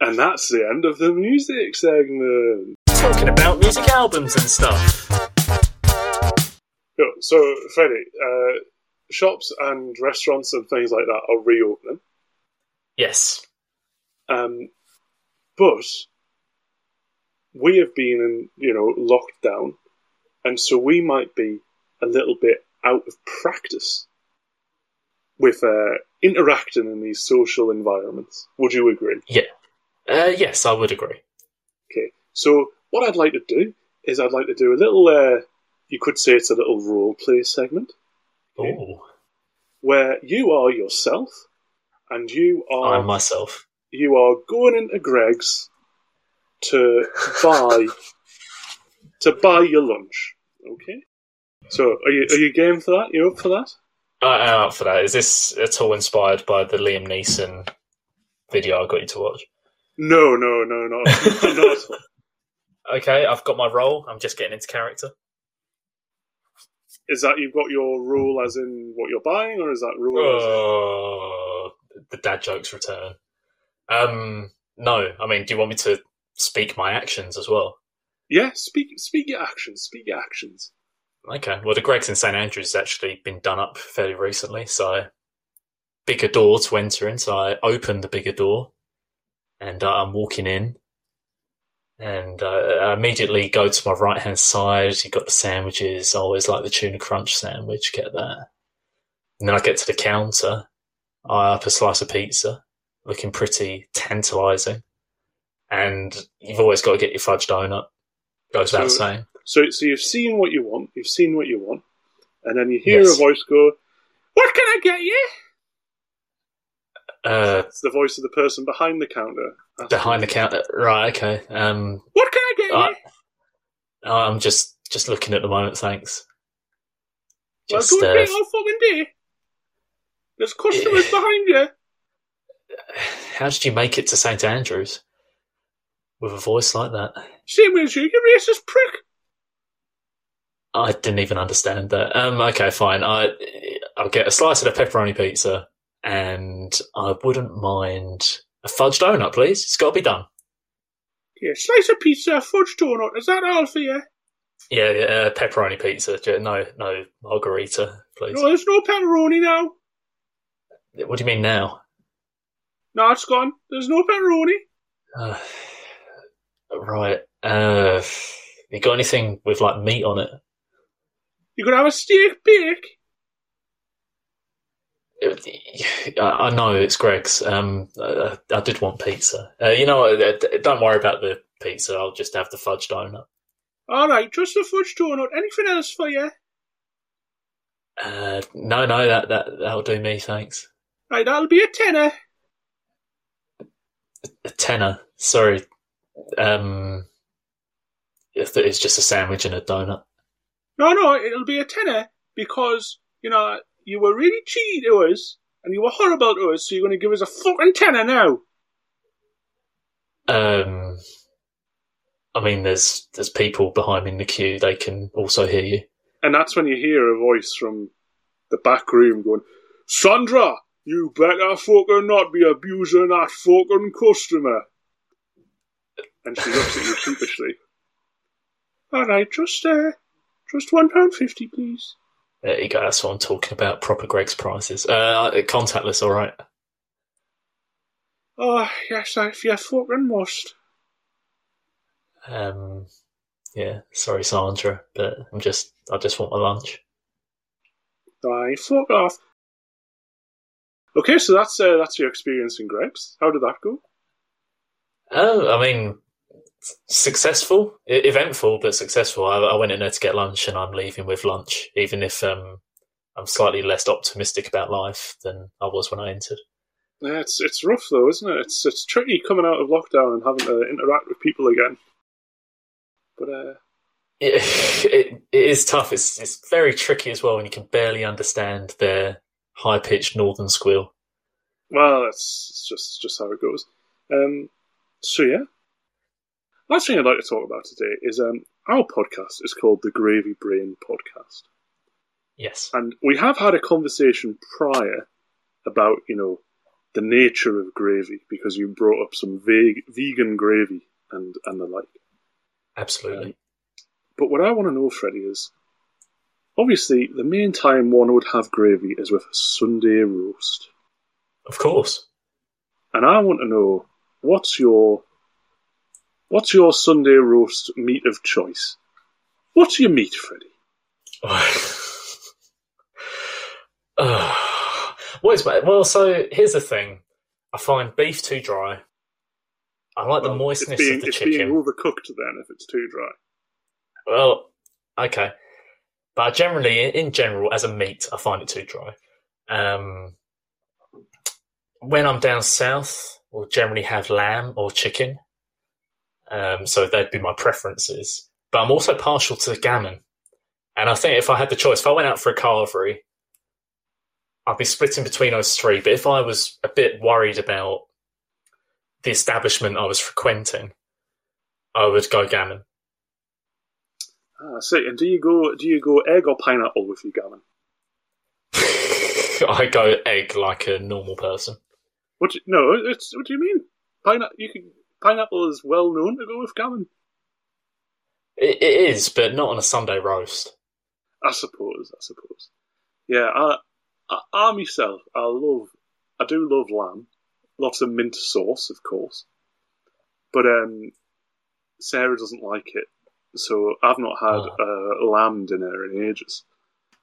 S2: And that's the end of the music segment.
S1: talking about music albums and stuff.
S2: So, Freddie, uh, shops and restaurants and things like that are reopening.
S1: Yes,
S2: Um, but we have been in, you know, locked down, and so we might be a little bit out of practice with uh, interacting in these social environments. Would you agree?
S1: uh, yes, I would agree.
S2: Okay. So what I'd like to do is I'd like to do a little. Uh, you could say it's a little role play segment.
S1: Oh,
S2: where you are yourself, and you are
S1: I'm myself.
S2: you are going into Greggs to buy to buy your lunch. Okay. So are you are you game for that? You up for that?
S1: I- I'm up for that. Is this at all inspired by the Liam Neeson video I got you to watch?
S2: No, no, no, no, not.
S1: Okay, I've got my role. I'm just getting into character.
S2: Is that you've got your rule as in what you're buying, or is that rule? as in-
S1: Oh, the dad jokes return. Um, no, I mean, do you want me to speak my actions as well?
S2: Yeah, speak speak your actions. Speak your actions.
S1: Okay, well, the Greggs in St Andrews has actually been done up fairly recently, so bigger door to enter in. So I open the bigger door, and uh, I'm walking in, and uh, I immediately go to my right hand side. You've got the sandwiches. I always like the tuna crunch sandwich. Get that. And then I get to the counter. I up a slice of pizza, looking pretty tantalising. And you've always got to get your fudge donut. Goes without
S2: So-
S1: saying.
S2: So so you've seen what you want. You've seen what you want, and then you hear
S1: Yes.
S2: a voice go, "What can I get you?"
S1: Uh,
S2: It's the voice of the person behind the counter.
S1: Behind the counter. Right. Okay. Um,
S2: What can I get
S1: Uh,
S2: you?
S1: I'm just just looking at the moment. Thanks.
S2: Well,
S1: Just
S2: don't
S1: uh,
S2: wait all fucking day. There's customers
S1: Yeah.
S2: behind you.
S1: how did you make it to St Andrews with a voice like that?
S2: Same as you, you racist prick.
S1: I didn't even understand that. Um, okay, fine. I I'll get a slice of the pepperoni pizza, and I wouldn't mind a fudge donut, please. It's got to be done.
S2: Yeah, slice of pizza, fudge donut. Is that all for you?
S1: Yeah, yeah, uh, pepperoni pizza. No, no margarita, please.
S2: No, there's no pepperoni now.
S1: What do you mean now?
S2: No, it's gone. There's no pepperoni.
S1: Uh, right. Uh, you got anything with like meat on it?
S2: You could have a steak bake.
S1: I I know it's Greggs. Um, I, I did want pizza. Uh, you know, what, uh, don't worry about the pizza. I'll just have the fudge donut.
S2: All right, just the fudge donut. Anything else for you?
S1: Uh, no, no, that that that'll do me. Thanks.
S2: Right, that'll be a tenner.
S1: A tenner. Sorry. Um, it's just a sandwich and a donut.
S2: No, no, it'll be a tenner because, you know, you were really cheaty to us and you were horrible to us, so you're going to give us a fucking tenner now.
S1: Um, I mean, there's there's people behind me in the queue. They can also hear you.
S2: And that's when you hear a voice from the back room going, Sandra, you better fucking not be abusing that fucking customer. And she looks at you sheepishly. All right, just uh, just one pound fifty, please.
S1: There you go. That's what I'm talking about. Proper Greggs prices. Uh, contactless, all right.
S2: Oh yes, if you fucking must.
S1: Um, yeah. Sorry, Sandra, but I'm just I just want my lunch.
S2: Aye, fuck off. Okay, so that's uh, that's your experience in Greggs. How did that go?
S1: Oh, I mean, successful, eventful, but successful. I, I went in there to get lunch, and I'm leaving with lunch, even if um, I'm slightly less optimistic about life than I was when I entered.
S2: Yeah, it's it's rough though, isn't it? It's it's tricky coming out of lockdown and having to interact with people again. But uh,
S1: It, it, it is tough. It's it's very tricky as well, and you can barely understand their high pitched northern squeal.
S2: well, that's it's just just how it goes. Um, so yeah, last thing I'd like to talk about today is um, our podcast is called the Gravy Brain Podcast.
S1: Yes.
S2: And we have had a conversation prior about, you know, the nature of gravy because you brought up some vague, vegan gravy and, and the like.
S1: Absolutely.
S2: But what I want to know, Freddie, is obviously the main time one would have gravy is with a Sunday roast.
S1: Of course.
S2: And I want to know what's your what's your Sunday roast meat of choice? What's your meat, Freddie?
S1: uh, what is my, well? So here's the thing. I find beef too dry. I like the moistness
S2: it's being,
S1: of the
S2: it's
S1: chicken.
S2: being overcooked then if it's too dry.
S1: Well, okay, but generally, in general, as a meat, I find it too dry. Um, when I'm down south, we'll generally have lamb or chicken. Um, so they'd be my preferences. But I'm also partial to gammon. And I think if I had the choice, if I went out for a carvery, I'd be splitting between those three. But if I was a bit worried about the establishment I was frequenting, I would go gammon.
S2: Ah, see, and do you go do you go egg or pineapple with your gammon?
S1: I go egg like a normal person.
S2: What? Do you, no, it's what do you mean? Pineapple. You can pineapple is well known to go with gammon.
S1: It, it is, but not on a Sunday roast.
S2: I suppose. I suppose. Yeah, I, I, I myself, I love, I do love lamb. Lots of mint sauce, of course. But um, Sarah doesn't like it, so I've not had a lamb dinner in ages.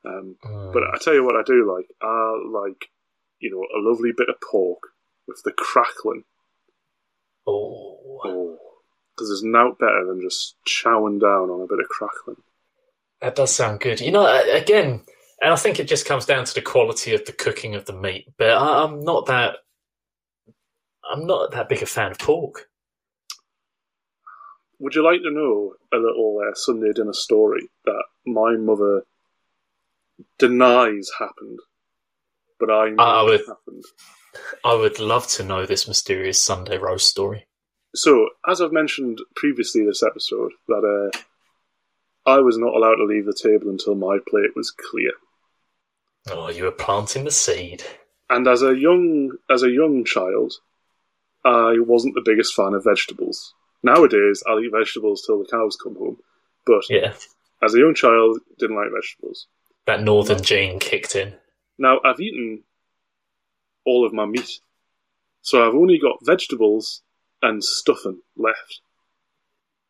S2: Um,
S1: Mm.
S2: But I tell you what, I do like. I like, you know, a lovely bit of pork with the crackling.
S1: Oh,
S2: Oh, because there's nought better than just chowing down on a bit of crackling.
S1: that does sound good. You know, again, and I think it just comes down to the quality of the cooking of the meat. But I, I'm not that. I'm not that big a fan of pork.
S2: Would you like to know a little uh, Sunday dinner story that my mother denies happened, but I know
S1: I would-
S2: happened?
S1: I would love to know this mysterious Sunday roast story.
S2: So, as I've mentioned previously this episode, that uh, I was not allowed to leave the table until my plate was clear.
S1: Oh, you were planting the seed.
S2: And as a young as a young child, I wasn't the biggest fan of vegetables. Nowadays, I'll eat vegetables till the cows come home. But
S1: Yeah,
S2: as a young child, didn't like vegetables.
S1: that northern gene kicked in.
S2: Now I've eaten all of my meat, so I've only got vegetables and stuffing left.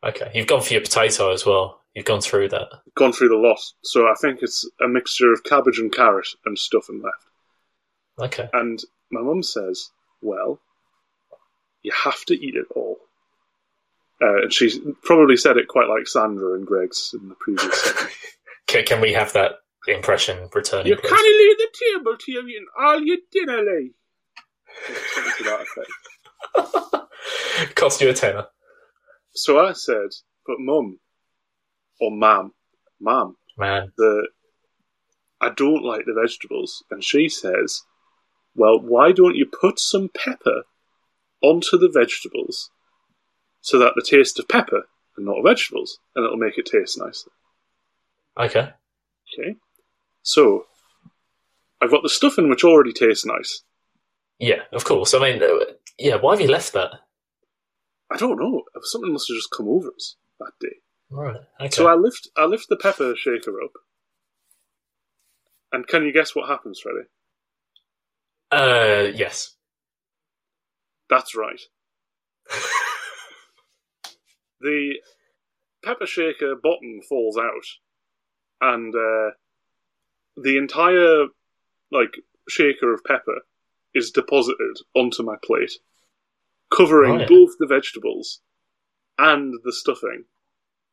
S1: Okay, you've gone for your potato as well. You've gone through that.
S2: Gone through the lot, so I think it's a mixture of cabbage and carrot and stuffing left.
S1: Okay.
S2: And my mum says, "Well, you have to eat it all." Uh, and she probably said it quite like Sandra and Greggs in the previous.
S1: Can, can we have that impression returning?
S2: you can't leave the table till you've eaten all your dinner, Lee. Something to that effect.
S1: Cost you a tenner.
S2: So I said, but mum, or ma'am, ma'am,
S1: man.
S2: that I don't like the vegetables. And she says, Well, why don't you put some pepper onto the vegetables so that the taste of pepper and not vegetables, and it'll make it taste nicer.
S1: Okay.
S2: Okay. So, I've got the stuffing which already tastes nice.
S1: Yeah, of course. I mean, uh, yeah. Why have you left that?
S2: I don't know. Something must have just come over us that day.
S1: Right. Okay.
S2: So I lift, I lift the pepper shaker up, and can you guess what happens, Freddie?
S1: uh, yes.
S2: That's right. the pepper shaker bottom falls out, and uh, the entire like shaker of pepper is deposited onto my plate, covering
S1: Right.
S2: both the vegetables and the stuffing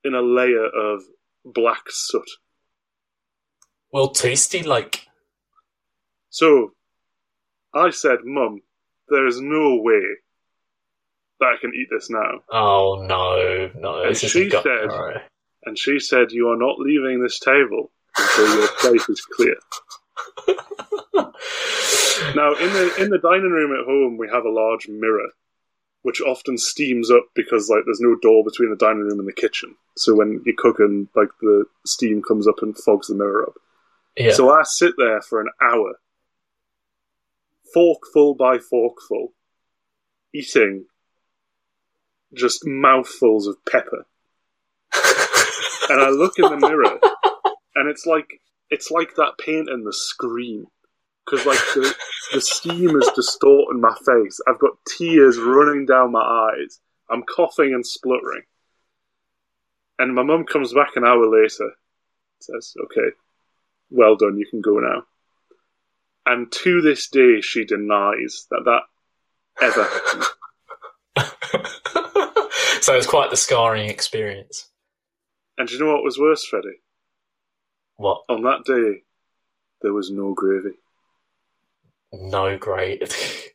S2: in a layer of black soot.
S1: Well, tasty like.
S2: So I said, Mum, there is no way that I can eat this now.
S1: Oh no, no.
S2: And she said-
S1: Alright.
S2: And she said, You are not leaving this table until your plate is clear. Now, in the in the dining room at home, we have a large mirror, which often steams up because like there's no door between the dining room and the kitchen. So when you're cooking, like the steam comes up and fogs the mirror up.
S1: Yeah.
S2: So I sit there for an hour, forkful by forkful, eating just mouthfuls of pepper. and I look in the mirror, and it's like it's like that paint in the scream, because like the the steam is distorting my face. I've got tears running down my eyes. I'm coughing and spluttering. And my mum comes back an hour later, says, "Okay, well done. You can go now." And to this day, she denies that that ever happened.
S1: so it's quite the scarring experience.
S2: And do you know what was worse, Freddie?
S1: What?
S2: On that day, there was no gravy.
S1: No gravy.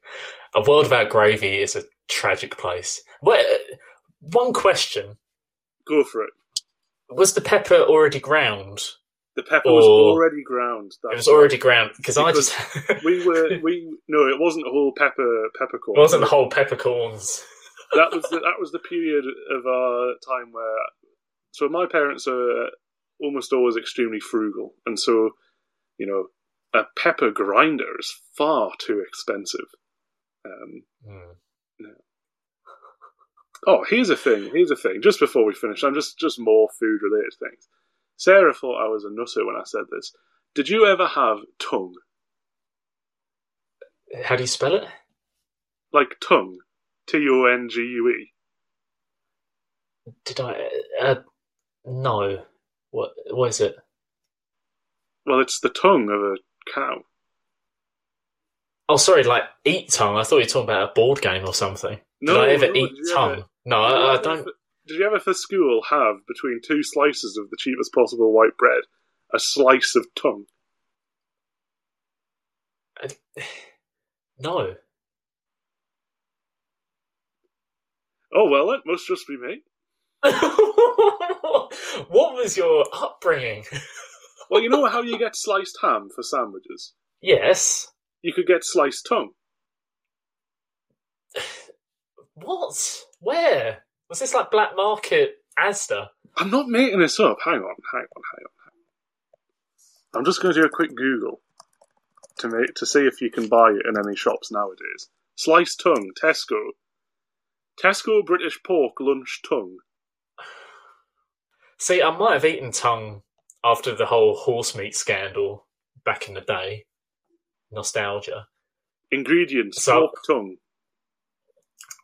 S1: a world without gravy is a tragic place. Well, one question:
S2: Go for it.
S1: Was the pepper already ground?
S2: The pepper was already ground.
S1: It was already ground because I just.
S2: We were we no, it wasn't whole pepper peppercorn.
S1: it wasn't the whole peppercorns.
S2: that was the, that was the period of our time where. So my parents are almost always extremely frugal, and so you know a pepper grinder is far too expensive. Um,
S1: Hmm.
S2: Oh, here's a thing. Here's a thing. Just before we finish, I'm just just more food related things. Sarah thought I was a nutter when I said this. Did you ever have tongue?
S1: How do you spell it?
S2: Like tongue, T O N G U E.
S1: Did I? Uh, no. What? What is it?
S2: Well, it's the tongue of a cow.
S1: Oh, sorry. Like eat tongue. I thought you were talking about a board game or something. Did I ever
S2: no,
S1: eat tongue?
S2: ever-
S1: no, I, I don't.
S2: Did you ever for school have between two slices of the cheapest possible white bread a slice of tongue?
S1: No.
S2: Oh well, it must just be me.
S1: what was your upbringing?
S2: Well, you know how you get sliced ham for sandwiches?
S1: yes.
S2: You could get sliced tongue.
S1: What? Where? Was this like black market Asda?
S2: I'm not making this up. Hang on, hang on, hang on. Hang on. I'm just going to do a quick Google to make to see if you can buy it in any shops nowadays. Sliced tongue, Tesco. Tesco British pork lunch tongue.
S1: See, I might have eaten tongue after the whole horse meat scandal back in the day. Nostalgia.
S2: Ingredients:
S1: So-
S2: pork tongue.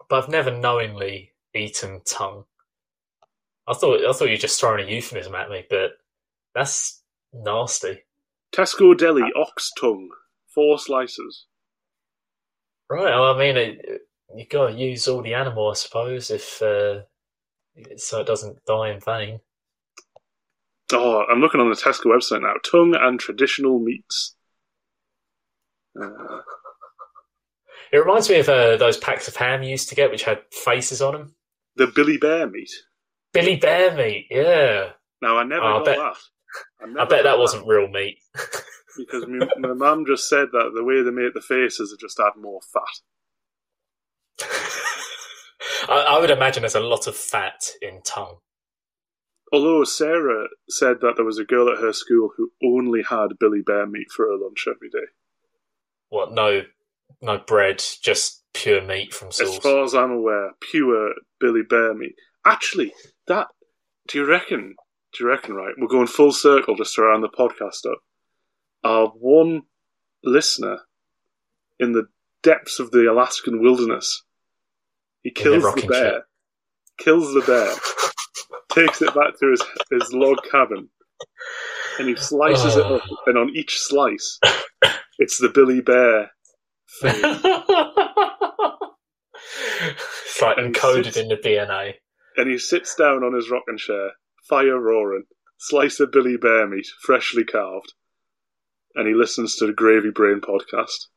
S1: But I've never knowingly eaten tongue. I thought I thought you were just throwing a euphemism at me, but that's nasty.
S2: Tesco deli ox tongue. Four slices.
S1: Right. Well, I mean, it, you got to use all the animal, I suppose, if uh, so it doesn't die in vain.
S2: Oh, I'm looking on the Tesco website now. Tongue and traditional meats. Uh,
S1: It reminds me of uh, those packs of ham you used to get, which had faces on them.
S2: the Billy Bear meat.
S1: Billy Bear meat, yeah.
S2: Now I never
S1: Oh, I bet-
S2: that. I,
S1: I bet that wasn't real meat.
S2: because my, my mum just said that the way they make the faces, it just add more fat.
S1: I, I would imagine there's a lot of fat in tongue.
S2: Although Sarah said that there was a girl at her school who only had Billy Bear meat for her lunch every day.
S1: What? No, no bread, just pure meat from
S2: As far as I'm aware, pure Billy Bear meat. Actually, that do you reckon? Do you reckon? Right, we're going full circle just around the podcast up. Our one listener in the depths of the Alaskan wilderness, he kills the
S1: rocking
S2: bear,
S1: chair.
S2: kills the bear, takes it back to his his log cabin, and he slices it
S1: Oh.
S2: up. And on each slice, it's the Billy Bear face.
S1: it's like
S2: And
S1: encoded
S2: sits-
S1: in the DNA.
S2: and he sits down on his rocking chair, fire roaring, slice of Billy Bear meat, freshly carved, and he listens to the Gravy Brain podcast.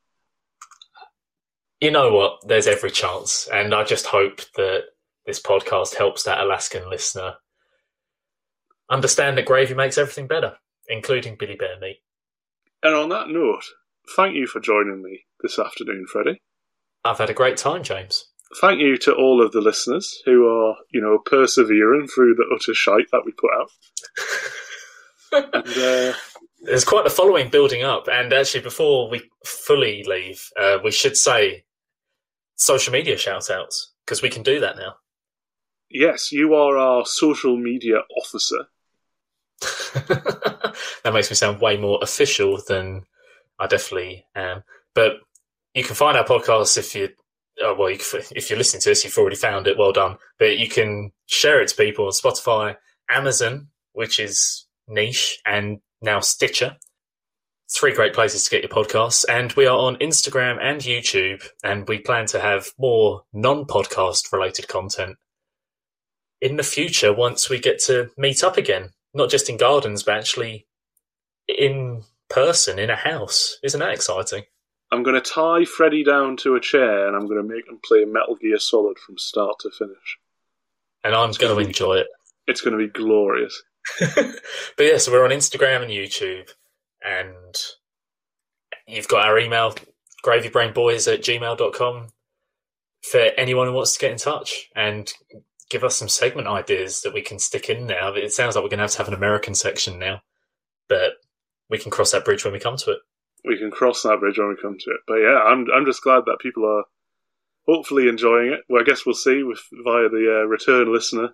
S1: You know what? There's every chance, and I just hope that this podcast helps that Alaskan listener understand that gravy makes everything better, including Billy Bear meat.
S2: And on that note, thank you for joining me this afternoon, Freddie.
S1: I've had a great time, James.
S2: Thank you to all of the listeners who are, you know, persevering through the utter shite that we put out. And uh,
S1: There's quite a following building up, and actually, before we fully leave, uh, we should say social media shout outs because we can do that now.
S2: yes, you are our social media officer.
S1: that makes me sound way more official than I definitely am. But you can find our podcast if you, oh, well, you if you're listening to this, you've already found it. Well done. But you can share it to people on Spotify, Amazon, which is niche, and now Stitcher. Three great places to get your podcasts. And we are on Instagram and YouTube, and we plan to have more non podcast related content in the future once we get to meet up again, not just in gardens, but actually in person in a house. Isn't that exciting?
S2: I'm going to tie Freddie down to a chair and I'm going to make him play Metal Gear Solid from start to finish.
S1: And I'm going to enjoy it.
S2: It's going to be glorious.
S1: but yeah, so we're on Instagram and YouTube, and you've got our email, gravybrainboys at gmail.com, for anyone who wants to get in touch and give us some segment ideas that we can stick in now. It sounds like we're going to have to have an American section now, but we can cross that bridge when we come to it.
S2: we can cross that bridge when we come to it. But yeah, I'm I'm just glad that people are hopefully enjoying it. Well, I guess we'll see with via the uh, return listener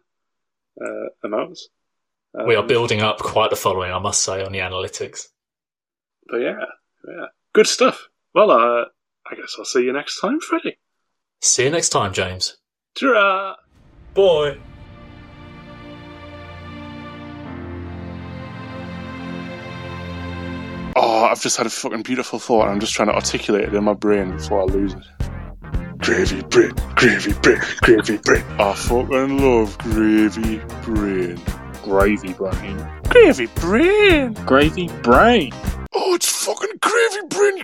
S2: uh, amounts. Um,
S1: we are building up quite the following, I must say, on the analytics.
S2: But yeah, yeah, good stuff. Well, uh, I guess I'll see you next time, Freddie.
S1: See you next time, James.
S2: ta
S1: Bye.
S2: Oh, I've just had a fucking beautiful thought. And I'm just trying to articulate it in my brain before I lose it. Gravy brain, gravy brain, gravy brain. I fucking love gravy brain.
S3: Gravy brain.
S2: Gravy brain.
S3: Gravy brain.
S2: Oh, it's fucking gravy brain.